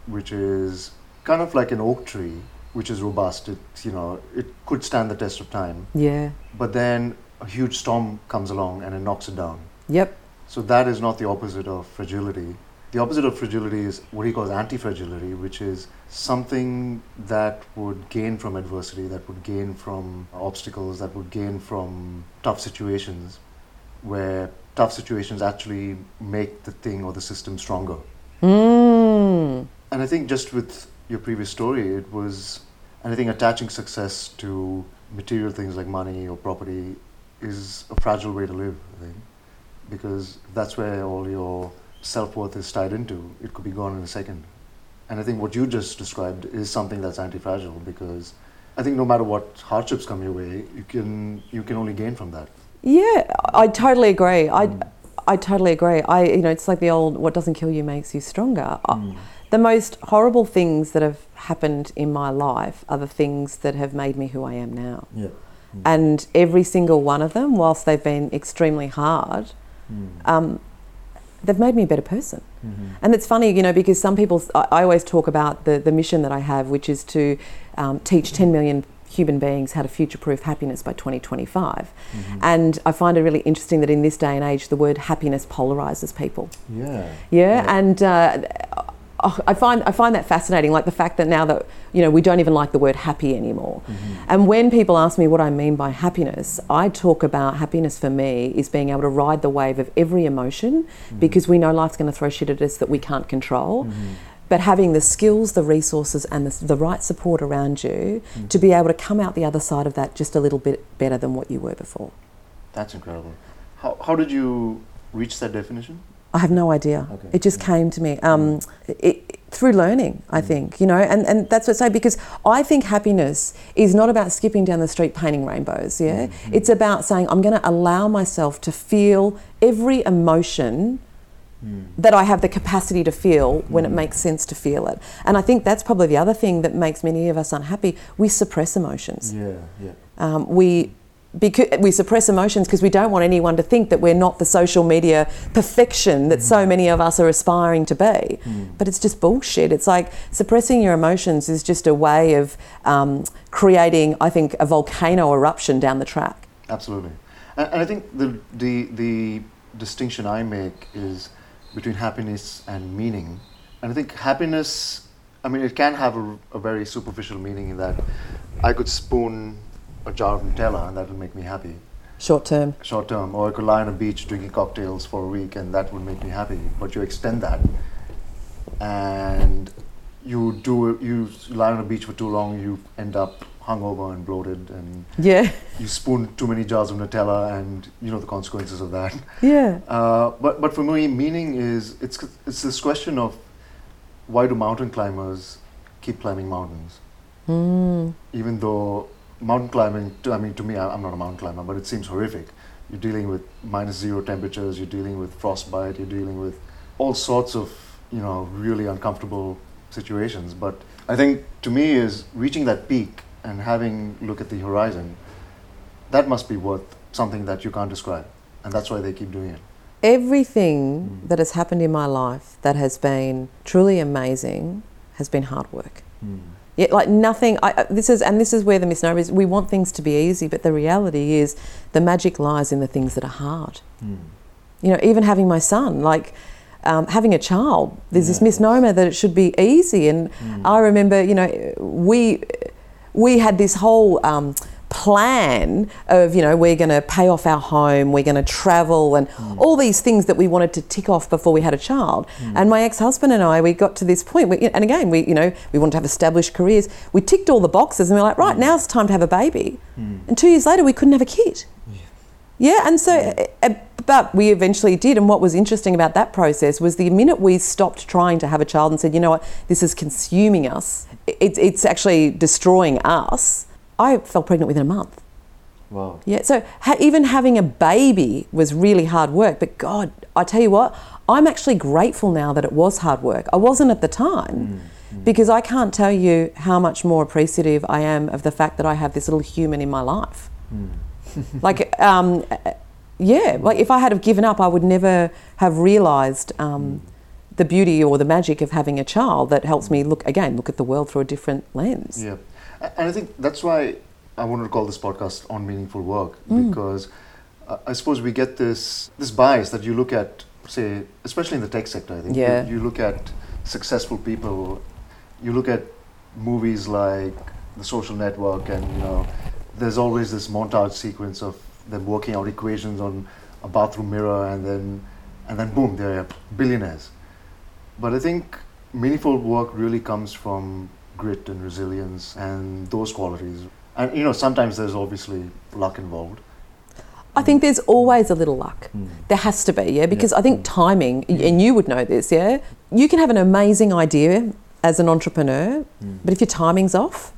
which is kind of like an oak tree, which is robust. It you know it could stand the test of time, Yeah. but then a huge storm comes along and it knocks it down. Yep. So that is not the opposite of fragility. The opposite of fragility is what he calls anti-fragility, which is something that would gain from adversity, that would gain from obstacles, that would gain from tough situations, where tough situations actually make the thing or the system stronger. Mm. And I think just with your previous story, it was, and I think attaching success to material things like money or property is a fragile way to live, I think. Because that's where all your self worth is tied into. It could be gone in a second. And I think what you just described is something that's anti fragile because I think no matter what hardships come your way, you can, you can only gain from that. Yeah, I totally agree. I, mm. I totally agree. I, you know, it's like the old "what doesn't kill you makes you stronger." I- mm. The most horrible things that have happened in my life are the things that have made me who I am now. Yeah. And every single one of them, whilst they've been extremely hard, um, they've made me a better person. And it's funny, you know, because some people, I, I always talk about the, the mission that I have, which is to um, teach 10 million human beings how to future proof happiness by 2025. And I find it really interesting that in this day and age, the word happiness polarizes people. Yeah. Yeah, and uh, oh, I find I find that fascinating. Like the fact that now that you know we don't even like the word happy anymore. Mm-hmm. And when people ask me what I mean by happiness, I talk about happiness for me is being able to ride the wave of every emotion mm-hmm. because we know life's going to throw shit at us that we can't control. Mm-hmm. But having the skills, the resources, and the, the right support around you to be able to come out the other side of that just a little bit better than what you were before. That's incredible. How, how did you reach that definition? I have no idea. Okay. It just came to me um, mm-hmm. it, through learning, I mm-hmm. think, you know, and, and that's what I say because I think happiness is not about skipping down the street painting rainbows, yeah? Mm-hmm. It's about saying, I'm going to allow myself to feel every emotion mm. that I have the capacity to feel when it mm. makes sense to feel it. And I think that's probably the other thing that makes many of us unhappy. We suppress emotions. Yeah, yeah. Um, we because we suppress emotions because we don't want anyone to think that we're not the social media perfection that so many of us are aspiring to be. But it's just bullshit. It's like suppressing your emotions is just a way of um, creating, I think, a volcano eruption down the track. Absolutely, and, and I think the the the distinction I make is between happiness and meaning. And I think happiness, I mean, it can have a, a very superficial meaning in that I could spoon a jar of Nutella and that will make me happy, Short term. short term, or I could lie on a beach drinking cocktails for a week and that would make me happy. But you extend that, and you do you lie on a beach for too long, you end up hungover and bloated and Yeah. you spoon too many jars of Nutella, and you know the consequences of that. Yeah. Uh, but but for me, meaning is it's it's this question of why do mountain climbers keep climbing mountains, Mm. even though mountain climbing. To, I mean, to me, I, I'm not a mountain climber, but it seems horrific. You're dealing with minus zero temperatures. You're dealing with frostbite. You're dealing with all sorts of you know really uncomfortable situations. But I think to me is reaching that peak and having look at the horizon. That must be worth something that you can't describe, and that's why they keep doing it. Everything mm. that has happened in my life that has been truly amazing has been hard work. Mm. Yeah, like nothing. I, I- this is and this is where the misnomer is. We want things to be easy, but the reality is the magic lies in the things that are hard. You know, even having my son, like um, having a child, there's this misnomer that it should be easy. And I remember, you know, we we had this whole um, plan of, you know, we're going to pay off our home, we're going to travel, and mm. all these things that we wanted to tick off before we had a child. Mm. And my ex-husband and I, we got to this point, we, and again, we, you know, we wanted to have established careers. We ticked all the boxes, and we we're like, right, mm. now it's time to have a baby. And two years later, we couldn't have a kid. Yeah, and so, uh, but we eventually did. And what was interesting about that process was the minute we stopped trying to have a child and said, you know what, this is consuming us, it, it's actually destroying us, I fell pregnant within a month. Wow. Yeah, so ha- even having a baby was really hard work. But God, I tell you what, I'm actually grateful now that it was hard work. I wasn't at the time because I can't tell you how much more appreciative I am of the fact that I have this little human in my life. [LAUGHS] like, um, yeah, like if I had have given up, I would never have realised um, the beauty or the magic of having a child that helps me look again, look at the world through a different lens. And I think that's why I wanted to call this podcast "On Meaningful Work" Mm. because uh, I suppose we get this this bias that you look at, say, especially in the tech sector. I think You- you, look at successful people, you look at movies like The Social Network, and you know, there's always this montage sequence of them working out equations on a bathroom mirror, and then and then boom, they're billionaires. But I think meaningful work really comes from grit and resilience and those qualities. And you know, sometimes there's obviously luck involved. I think there's always a little luck. Hmm. There has to be, yeah, because I think timing, and you would know this, yeah, you can have an amazing idea as an entrepreneur, hmm. but if your timing's off,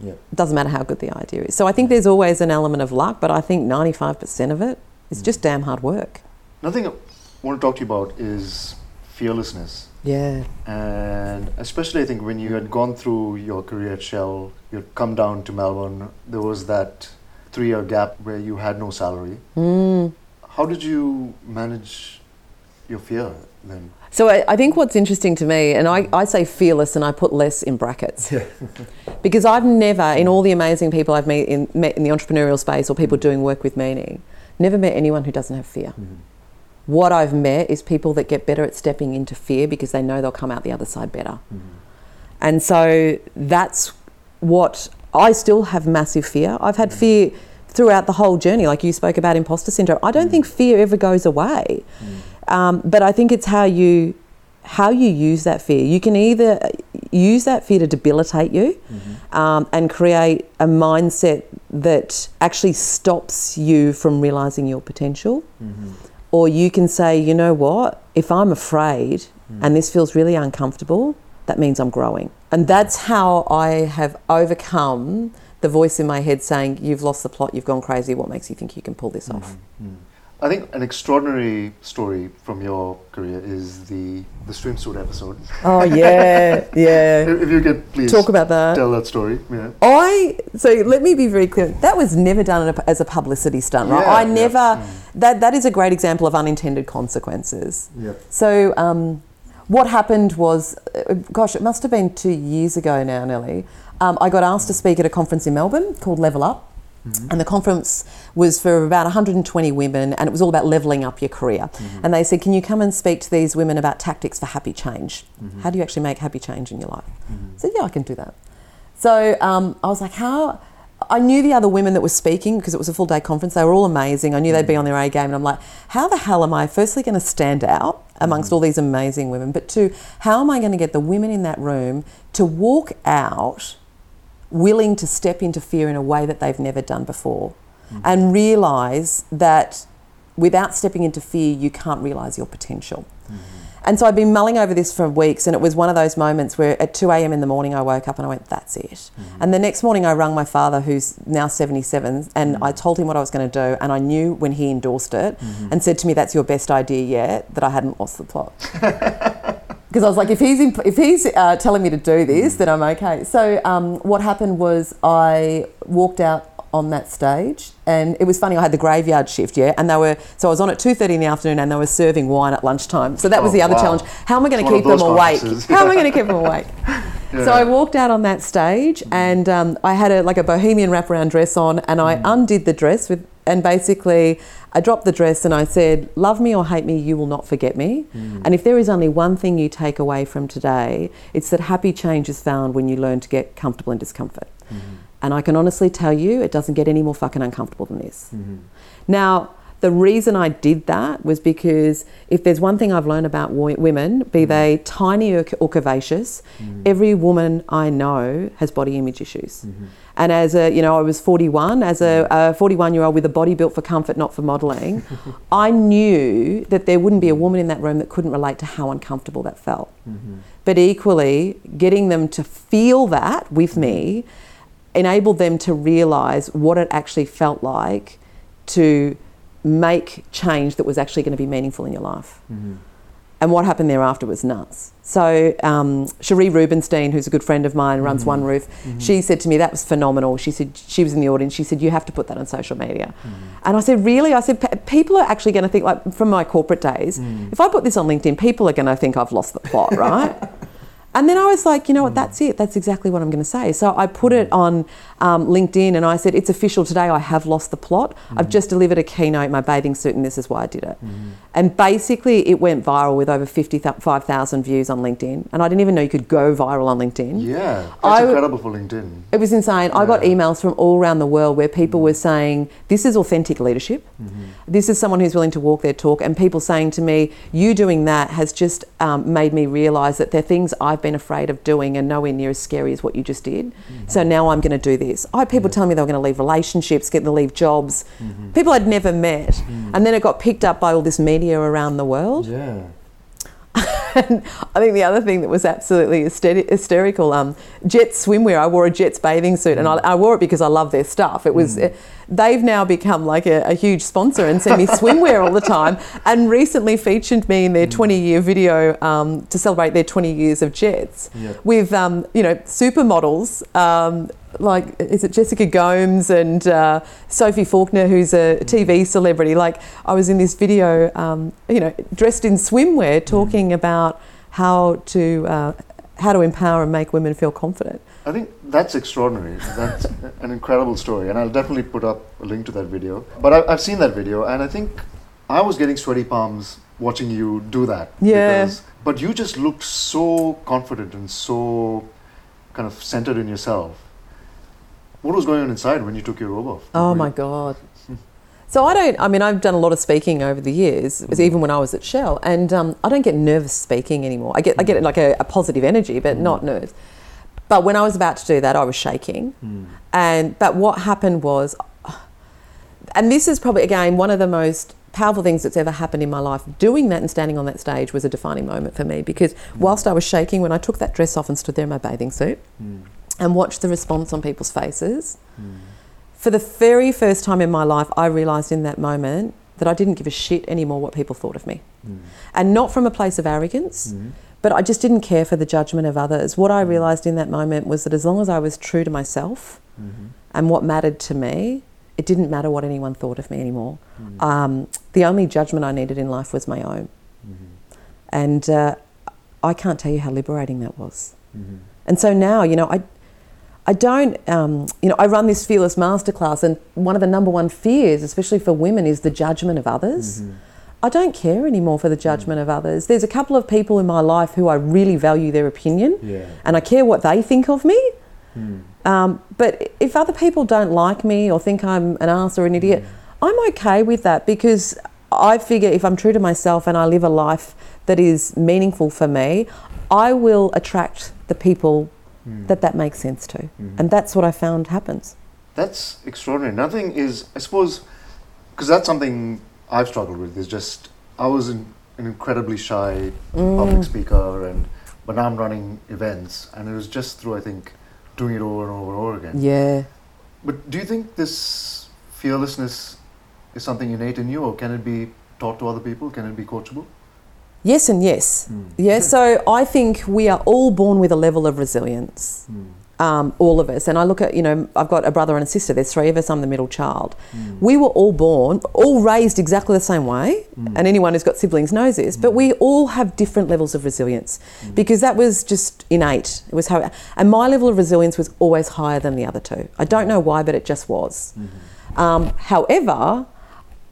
Yeah. it doesn't matter how good the idea is. So I think there's always an element of luck, but I think 95% of it is hmm. just damn hard work. Another thing I want to talk to you about is fearlessness. Yeah. And especially, I think when you had gone through your career at Shell, you'd come down to Melbourne, there was that three year gap where you had no salary. Mm. How did you manage your fear then? So I, I think what's interesting to me, and I, I say fearless and I put less in brackets, [LAUGHS] because I've never, in all the amazing people I've met in, met in the entrepreneurial space or people doing work with meaning, never met anyone who doesn't have fear. What I've met is people that get better at stepping into fear because they know they'll come out the other side better. Mm-hmm. And so that's what I still have massive fear. I've had mm-hmm. fear throughout the whole journey, like you spoke about imposter syndrome. I don't mm. think fear ever goes away, mm. um, but I think it's how you how you use that fear. You can either use that fear to debilitate you mm-hmm. um, and create a mindset that actually stops you from realizing your potential, or you can say, you know what, if I'm afraid and this feels really uncomfortable, that means I'm growing. And that's how I have overcome the voice in my head saying, You've lost the plot, you've gone crazy, what makes you think you can pull this off? Mm-hmm. Mm-hmm. I think an extraordinary story from your career is the the swimsuit episode. Oh, yeah, [LAUGHS] yeah. If you could please Talk about that. tell that story. Yeah. I so let me be very clear. That was never done as a publicity stunt, right? Yeah, I yeah. never. That that is a great example of unintended consequences. Yep. So um, what happened was, uh, gosh, it must have been two years ago now, Nelly. Um, I got asked to speak at a conference in Melbourne called Level Up. Mm-hmm. And the conference was for about 120 women, and it was all about leveling up your career. Mm-hmm. And they said, Can you come and speak to these women about tactics for happy change? Mm-hmm. How do you actually make happy change in your life? I said, Yeah, I can do that. So um, I was like, how? I knew the other women that were speaking because it was a full day conference. They were all amazing. I knew they'd be on their A game. And I'm like, how the hell am I firstly going to stand out amongst all these amazing women? But two, how am I going to get the women in that room to walk out willing to step into fear in a way that they've never done before and realize that without stepping into fear, you can't realize your potential? And so I'd been mulling over this for weeks, and it was one of those moments where at 2 a.m. in the morning I woke up and I went, That's it. And the next morning I rang my father, who's now 77, and I told him what I was going to do. And I knew when he endorsed it and said to me, That's your best idea yet, that I hadn't lost the plot. [LAUGHS] Because I was like, if he's imp- if he's uh, telling me to do this, then I'm okay. So um, what happened was I walked out on that stage, and it was funny. I had the graveyard shift, yeah, and they were so I was on at two thirty in the afternoon, and they were serving wine at lunchtime. So that was Oh, the other wow. challenge. How am I going to keep them awake? How am I going to keep them [LAUGHS] awake? So I walked out on that stage, and um, I had a like a bohemian wraparound dress on, and I undid the dress with, and basically I dropped the dress and I said, "Love me or hate me, you will not forget me." Hmm. And if there is only one thing you take away from today, it's that happy change is found when you learn to get comfortable in discomfort. Hmm. And I can honestly tell you, it doesn't get any more fucking uncomfortable than this. Hmm. Now, the reason I did that was because if there's one thing I've learned about wo- women, be they tiny or, or curvaceous, every woman I know has body image issues. And as a, you know, I was 41, as a 41 year old with a body built for comfort, not for modelling, [LAUGHS] I knew that there wouldn't be a woman in that room that couldn't relate to how uncomfortable that felt. Mm-hmm. But equally, getting them to feel that with me enabled them to realize what it actually felt like to make change that was actually going to be meaningful in your life. Mm-hmm. And what happened thereafter was nuts. So, um, Cherie Rubenstein, who's a good friend of mine, runs mm-hmm. One Roof, mm-hmm. she said to me, That was phenomenal. She said, She was in the audience. She said, You have to put that on social media. Mm-hmm. And I said, Really? I said, "Pe- People are actually going to think, like from my corporate days, mm. if I put this on LinkedIn, people are going to think I've lost the plot, right? [LAUGHS] And then I was like, you know what, mm. that's it. That's exactly what I'm going to say. So I put it on um, LinkedIn and I said, it's official today. I have lost the plot. I've mm. just delivered a keynote in my bathing suit and this is why I did it. Mm-hmm. And basically, it went viral with over 55,000 views on LinkedIn. And I didn't even know you could go viral on LinkedIn. Yeah, that's I incredible for LinkedIn. It was insane. I got emails from all around the world where people mm. were saying, This is authentic leadership. Mm-hmm. This is someone who's willing to walk their talk. And people saying to me, You doing that has just um, made me realize that there are things I've been afraid of doing and nowhere near as scary as what you just did. Mm-hmm. So now I'm going to do this. I had people telling me they were going to leave relationships, get to leave jobs, mm-hmm. people I'd never met. Mm-hmm. And then it got picked up by all this media around the world. Yeah. And [LAUGHS] I think the other thing that was absolutely hysteri- hysterical, um, Jets swimwear. I wore a Jets bathing suit, and I, mm. I wore it because I love their stuff. It was, mm. eh, they've now become like a, a huge sponsor and send me swimwear all the time. And recently featured me in their 20-year video um, to celebrate their 20 years of Jets with, um, you know, supermodels. Um, like is it Jessica Gomes and uh, Sophie Falkiner, who's a TV celebrity? Like I was in this video, um, you know, dressed in swimwear, talking about how to uh, how to empower and make women feel confident. I think that's extraordinary. That's [LAUGHS] an incredible story, and I'll definitely put up a link to that video. But I, I've seen that video, and I think I was getting sweaty palms watching you do that. Yeah. Because, but you just looked so confident and so kind of centered in yourself. What was going on inside when you took your robe off? Oh Were my you- God. So I don't. I mean, I've done a lot of speaking over the years, was mm-hmm. even when I was at Shell, and um, I don't get nervous speaking anymore. I get I mm-hmm. get like a, a positive energy, but mm-hmm. not nerves. But when I was about to do that, I was shaking, and but what happened was, [SIGHS] and this is probably again one of the most powerful things that's ever happened in my life. Doing that and standing on that stage was a defining moment for me because whilst I was shaking when I took that dress off and stood there in my bathing suit Mm. and watched the response on people's faces, Mm. for the very first time in my life, I realised in that moment that I didn't give a shit anymore what people thought of me. Mm. And not from a place of arrogance, Mm. But I just didn't care for the judgment of others. What I realised in that moment was that as long as I was true to myself Mhm. and what mattered to me, it didn't matter what anyone thought of me anymore. Mm. Um, the only judgment I needed in life was my own. Mhm. And uh, I can't tell you how liberating that was. Mhm. And so now, you know, I, I don't, um, you know, I run this fearless masterclass, and one of the number one fears, especially for women, is the judgment of others. I don't care anymore for the judgment of others. There's a couple of people in my life who I really value their opinion, Yeah. and I care what they think of me. Mm. Um, but if other people don't like me or think I'm an ass or an idiot, I'm okay with that because I figure if I'm true to myself and I live a life that is meaningful for me, I will attract the people Mm. that that makes sense to. Mhm. And that's what I found happens. That's extraordinary. Nothing is, I suppose, because that's something I've struggled with. Is just I was an, an incredibly shy public Mm. speaker, and but now I'm running events, and it was just through I think doing it over and over and over again. Yeah. But do you think this fearlessness is something innate in you, or can it be taught to other people? Can it be coachable? Yes and yes. Mm. Yeah, so I think we are all born with a level of resilience, Mm. Um, all of us. And I look at, you know, I've got a brother and a sister, there's three of us, I'm the middle child. Mm. We were all born, all raised exactly the same way, Mm. and anyone who's got siblings knows this, but we all have different levels of resilience Mm. because that was just innate. It was how, and my level of resilience was always higher than the other two. I don't know why, but it just was. Mhm. Um, however,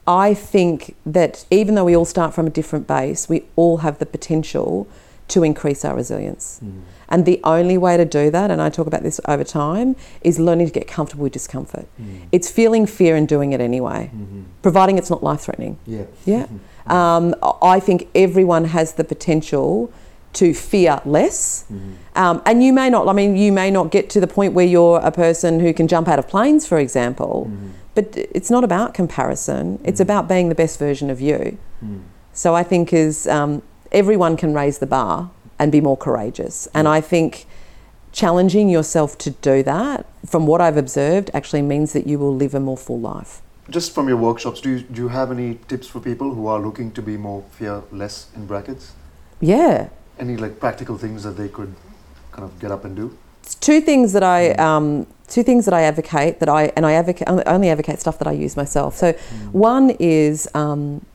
I think that even though we all start from a different base, we all have the potential to increase our resilience. Mm. And the only way to do that, and I talk about this over time, is learning to get comfortable with discomfort. Mm. It's feeling fear and doing it anyway, Mhm. providing it's not life threatening. Yeah. Yeah. Mhm. Um, I think everyone has the potential to fear less. Mhm. Um, and you may not, I mean, you may not get to the point where you're a person who can jump out of planes, for example, Mhm. but it's not about comparison, it's about being the best version of you. Mm. So I think is um, everyone can raise the bar and be more courageous. And I think challenging yourself to do that, from what I've observed, actually means that you will live a more full life. Just from your workshops, do you, do you have any tips for people who are looking to be more fearless in brackets? Yeah. Any like practical things that they could kind of get up and do? It's two things that I um, two things that I advocate that I and I advocate only advocate stuff that I use myself. So one is um,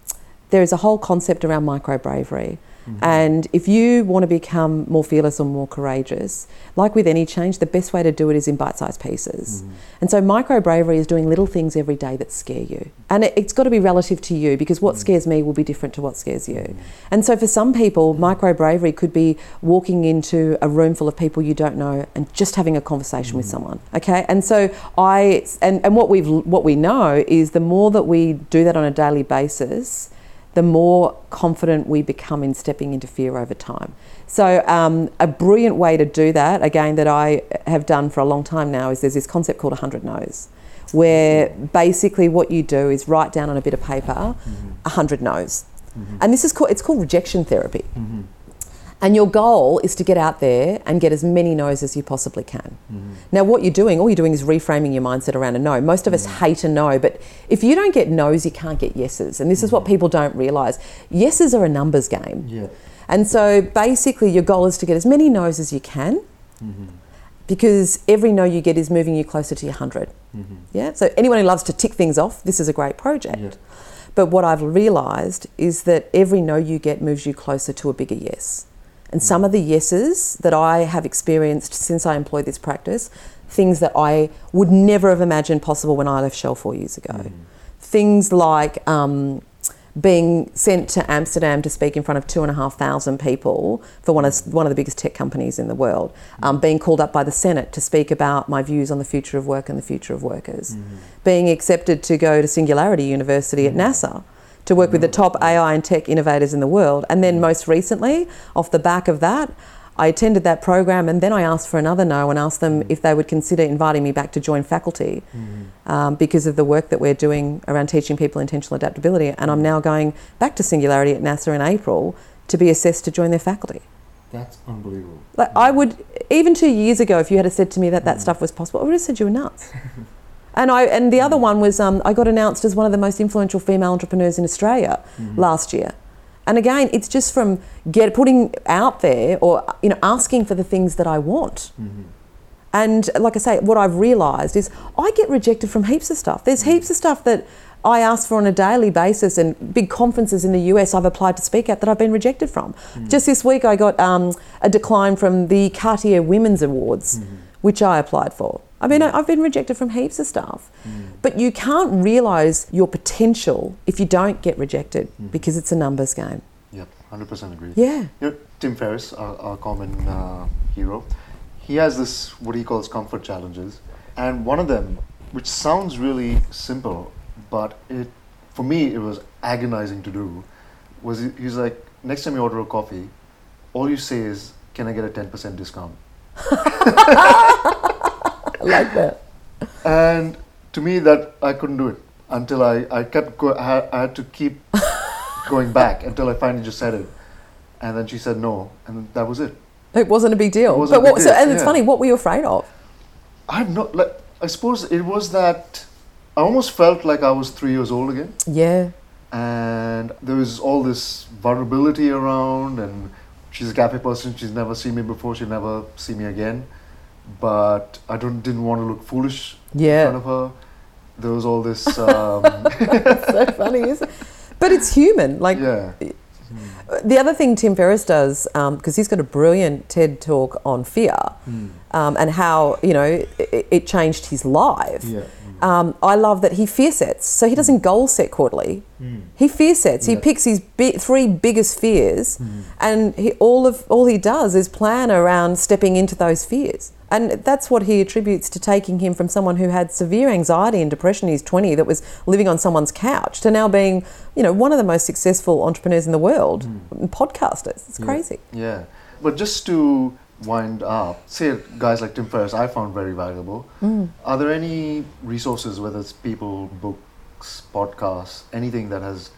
there is a whole concept around micro bravery. Mhm. And if you want to become more fearless or more courageous, like with any change, the best way to do it is in bite sized pieces. Mhm. And so, micro bravery is doing little things every day that scare you. And it, it's got to be relative to you because what Mm. scares me will be different to what scares you. Mhm. And so, for some people, micro bravery could be walking into a room full of people you don't know and just having a conversation with Mhm. someone. Okay. And so, I, and, and what, we've, what we know is the more that we do that on a daily basis, the more confident we become in stepping into fear over time. So, um, a brilliant way to do that, again, that I have done for a long time now, is there's this concept called 100 no's, where basically what you do is write down on a bit of paper Mhm. 100 no's. Mhm. And this is called, it's called rejection therapy. Mhm. And your goal is to get out there and get as many no's as you possibly can. Mhm. Now, what you're doing, all you're doing is reframing your mindset around a no. Most of us hate a no, but if you don't get no's, you can't get yeses. And this is what people don't realize. Yeses are a numbers game. Yeah. And so basically, your goal is to get as many no's as you can Mhm. because every no you get is moving you closer to your 100. Mhm. Yeah? So, anyone who loves to tick things off, this is a great project. Yeah. But what I've realised is that every no you get moves you closer to a bigger yes. And some of the yeses that I have experienced since I employed this practice, things that I would never have imagined possible when I left Shell four years ago. Mhm. Things like um, being sent to Amsterdam to speak in front of two and a half thousand people for one of, one of the biggest tech companies in the world, um, being called up by the Senate to speak about my views on the future of work and the future of workers, Mhm. being accepted to go to Singularity University at NASA to work with the mm-hmm. top AI and tech innovators in the world. And then mm-hmm. most recently, off the back of that, I attended that program and then I asked for another no and asked them mm-hmm. if they would consider inviting me back to join faculty um, because of the work that we're doing around teaching people intentional adaptability. And I'm now going back to Singularity at NASA in April to be assessed to join their faculty. That's unbelievable. Like I would, even two years ago, if you had said to me that that stuff was possible, I would have said you were nuts. [LAUGHS] and I and the other mm. one was um, I got announced as one of the most influential female entrepreneurs in Australia mm-hmm. last year. And again, it's just from get putting out there or you know asking for the things that I want. Mm-hmm. And like I say, what I've realised is I get rejected from heaps of stuff. There's mm-hmm. heaps of stuff that I ask for on a daily basis, and big conferences in the US I've applied to speak at that I've been rejected from. Just this week, I got um, a decline from the Cartier Women's Awards, which I applied for. I mean, I've been rejected from heaps of stuff. But you can't realise your potential if you don't get rejected because it's a numbers game. Yep, 100% agree. Yeah. You know, Tim Ferriss, our, our common uh, hero, he has this what he calls comfort challenges, and one of them, which sounds really simple, but it, for me, it was agonizing to do, was he- he's like, next time you order a coffee, all you say is, "Can I get a 10% discount?" [LAUGHS] I like that. And to me, that I couldn't do it until I, I kept go, I, had, I had to keep [LAUGHS] going back until I finally just said it, and then she said no, and that was it. It wasn't a big deal. It but what, so, and it's yeah. funny, what were you afraid of? I'm not like I suppose it was that I almost felt like I was three years old again, Yeah. and there was all this vulnerability around, and she's a cafe person. She's never seen me before. She'll never see me again. But I don't didn't want to look foolish in front of her. There was all this, [LAUGHS] um, so funny, isn't it? But it's human. Like yeah, the other thing Tim Ferriss does, because he's got a brilliant TED talk on fear um, and how you know it, it changed his life. yeah, Um, I love that he fear sets. So he doesn't goal set quarterly. He fear sets. He picks his bi- three biggest fears, and he, all of all he does is plan around stepping into those fears. And that's what he attributes to taking him from someone who had severe anxiety and depression in his 20 that was living on someone's couch to now being, you know, one of the most successful entrepreneurs in the world, and podcasters. It's Yeah. crazy. yeah. But just to wind up, say guys like Tim Ferriss, I found very valuable. Are there any resources, whether it's people, books, podcasts, anything that has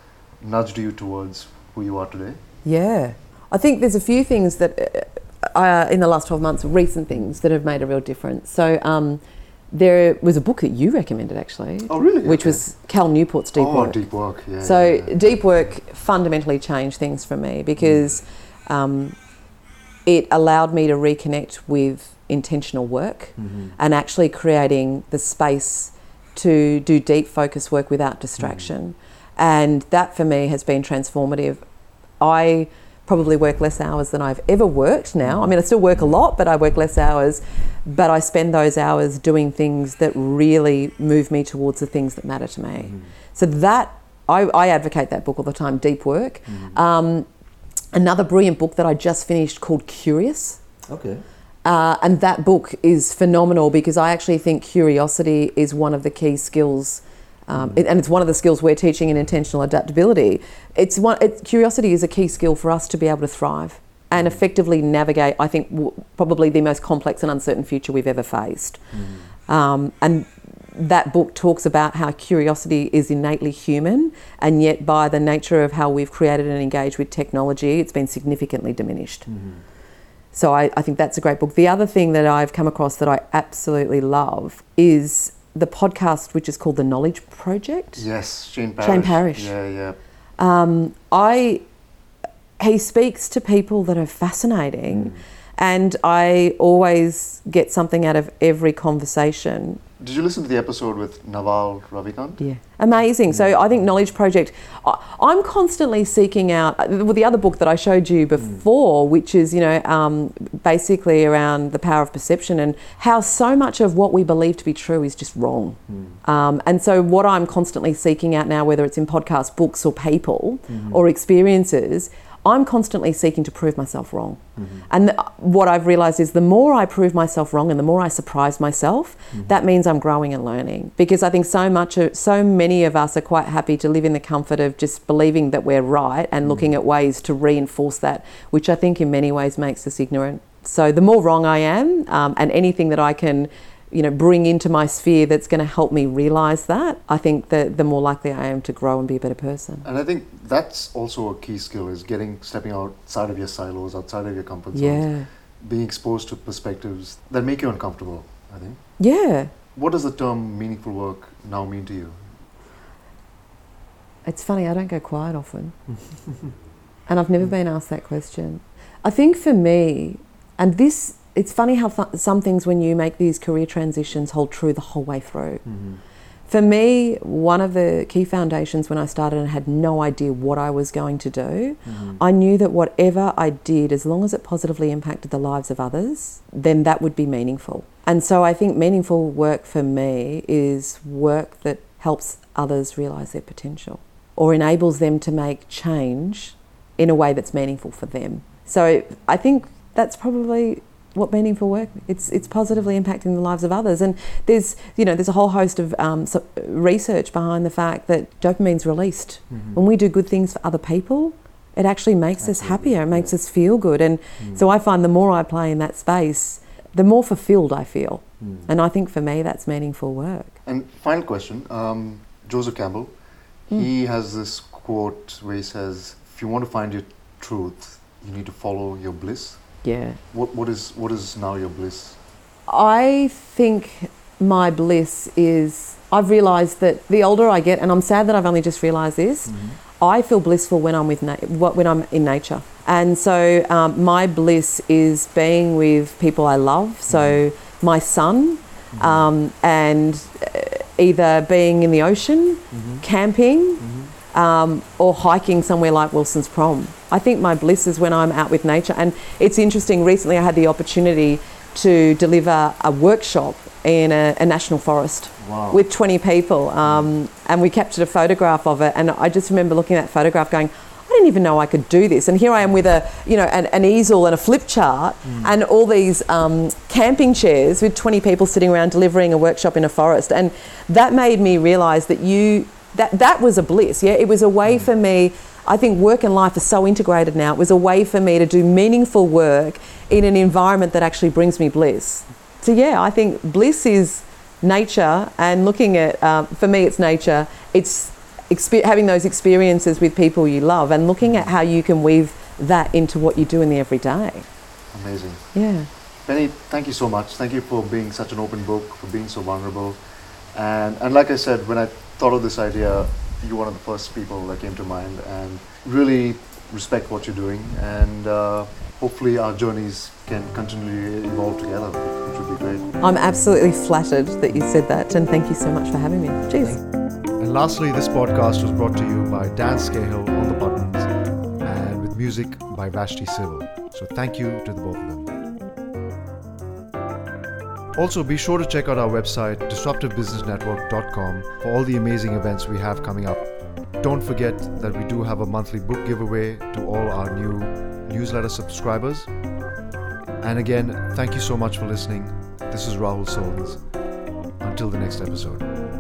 nudged you towards who you are today? Yeah. I think there's a few things that, uh, uh, in the last 12 months, recent things that have made a real difference. So, um, there was a book that you recommended actually, Oh, really? which Okay. was Cal Newport's Deep oh, Work. deep work. Yeah. So, yeah, yeah. deep work fundamentally changed things for me because um, it allowed me to reconnect with intentional work Mhm. and actually creating the space to do deep focus work without distraction. And that for me has been transformative. I probably work less hours than I've ever worked now. I mean, I still work a lot, but I work less hours. But I spend those hours doing things that really move me towards the things that matter to me. So that I, I advocate that book all the time, Deep Work. Um, another brilliant book that I just finished called Curious. Okay. Uh, and that book is phenomenal because I actually think curiosity is one of the key skills, um, it- and it's one of the skills we're teaching in intentional adaptability. It's one. It, curiosity is a key skill for us to be able to thrive and effectively navigate. I think w- probably the most complex and uncertain future we've ever faced. Um, and that book talks about how curiosity is innately human, and yet by the nature of how we've created and engaged with technology, it's been significantly diminished. So I, I think that's a great book. The other thing that I've come across that I absolutely love is the podcast, which is called The Knowledge Project. Yes, Shane Parrish. Shane Parrish. Yeah, yeah. Um, I he speaks to people that are fascinating, and I always get something out of every conversation. Did you listen to the episode with Naval Ravikant? Yeah, amazing. So I think Knowledge Project. I, I'm constantly seeking out. Well, the other book that I showed you before, which is you know um, basically around the power of perception and how so much of what we believe to be true is just wrong. Um, and so what I'm constantly seeking out now, whether it's in podcasts, books, or people, or experiences. I'm constantly seeking to prove myself wrong. And th- what I've realized is the more I prove myself wrong and the more I surprise myself, that means I'm growing and learning. Because I think so much, of, so many of us are quite happy to live in the comfort of just believing that we're right and looking at ways to reinforce that, which I think in many ways makes us ignorant. So the more wrong I am, um, and anything that I can, you know, bring into my sphere that's going to help me realize that, I think that the more likely I am to grow and be a better person. And I think that's also a key skill is getting stepping outside of your silos, outside of your comfort zones, Yeah. being exposed to perspectives that make you uncomfortable. I think. Yeah. What does the term meaningful work now mean to you? It's funny, I don't go quiet often. [LAUGHS] and I've never been asked that question. I think for me, and this, it's funny how th- some things when you make these career transitions hold true the whole way through. Mm-hmm. For me, one of the key foundations when I started and had no idea what I was going to do, mm-hmm. I knew that whatever I did, as long as it positively impacted the lives of others, then that would be meaningful. And so I think meaningful work for me is work that helps others realize their potential or enables them to make change in a way that's meaningful for them. So I think that's probably what meaningful work it's it's positively impacting the lives of others. And there's you know there's a whole host of um, so research behind the fact that dopamine's released. When we do good things for other people it actually makes us happier it makes yeah. us feel good. And so I find the more I play in that space the more fulfilled I feel. And I think for me that's meaningful work. And final question, um, Joseph Campbell, he has this quote where he says, "If you want to find your truth, you need to follow your bliss." Yeah What what is what is now your bliss? I think my bliss is I've realised that the older I get, and I'm sad that I've only just realised this. I feel blissful when I'm with na- what- when I'm in nature, and so um, my bliss is being with people I love. So my son, um, and uh, either being in the ocean, camping, um, or hiking somewhere like Wilson's Prom. I think my bliss is when I'm out with nature. And it's interesting, recently I had the opportunity to deliver a workshop in a, a national forest Wow. with 20 people. Um, and we captured a photograph of it. And I just remember looking at that photograph going, I didn't even know I could do this. And here I am with a, you know, an, an easel and a flip chart and all these um, camping chairs with 20 people sitting around delivering a workshop in a forest. And that made me realise that you, that, that was a bliss. Yeah, it was a way for me. I think work and life are so integrated now. It was a way for me to do meaningful work in an environment that actually brings me bliss. So yeah, I think bliss is nature and looking at um, for me it's nature it's expe- having those experiences with people you love and looking at how you can weave that into what you do in the everyday Amazing. yeah Penny, thank you so much. Thank you for being such an open book, for being so vulnerable. And, and like I said, when I thought of this idea, you're one of the first people that came to mind. And really respect what you're doing. And uh, hopefully our journeys can continually evolve together, which would be great. i'm absolutely flattered that you said that and thank you so much for having me cheers And lastly, this podcast was brought to you by Dan Scahill on the buttons and with music by Vashti Civil. So thank you to the both of them. Also, be sure to check out our website, disruptivebusinessnetwork.com, for all the amazing events we have coming up. Don't forget that we do have a monthly book giveaway to all our new newsletter subscribers. And again, thank you so much for listening. This is Rahul Solons. Until the next episode.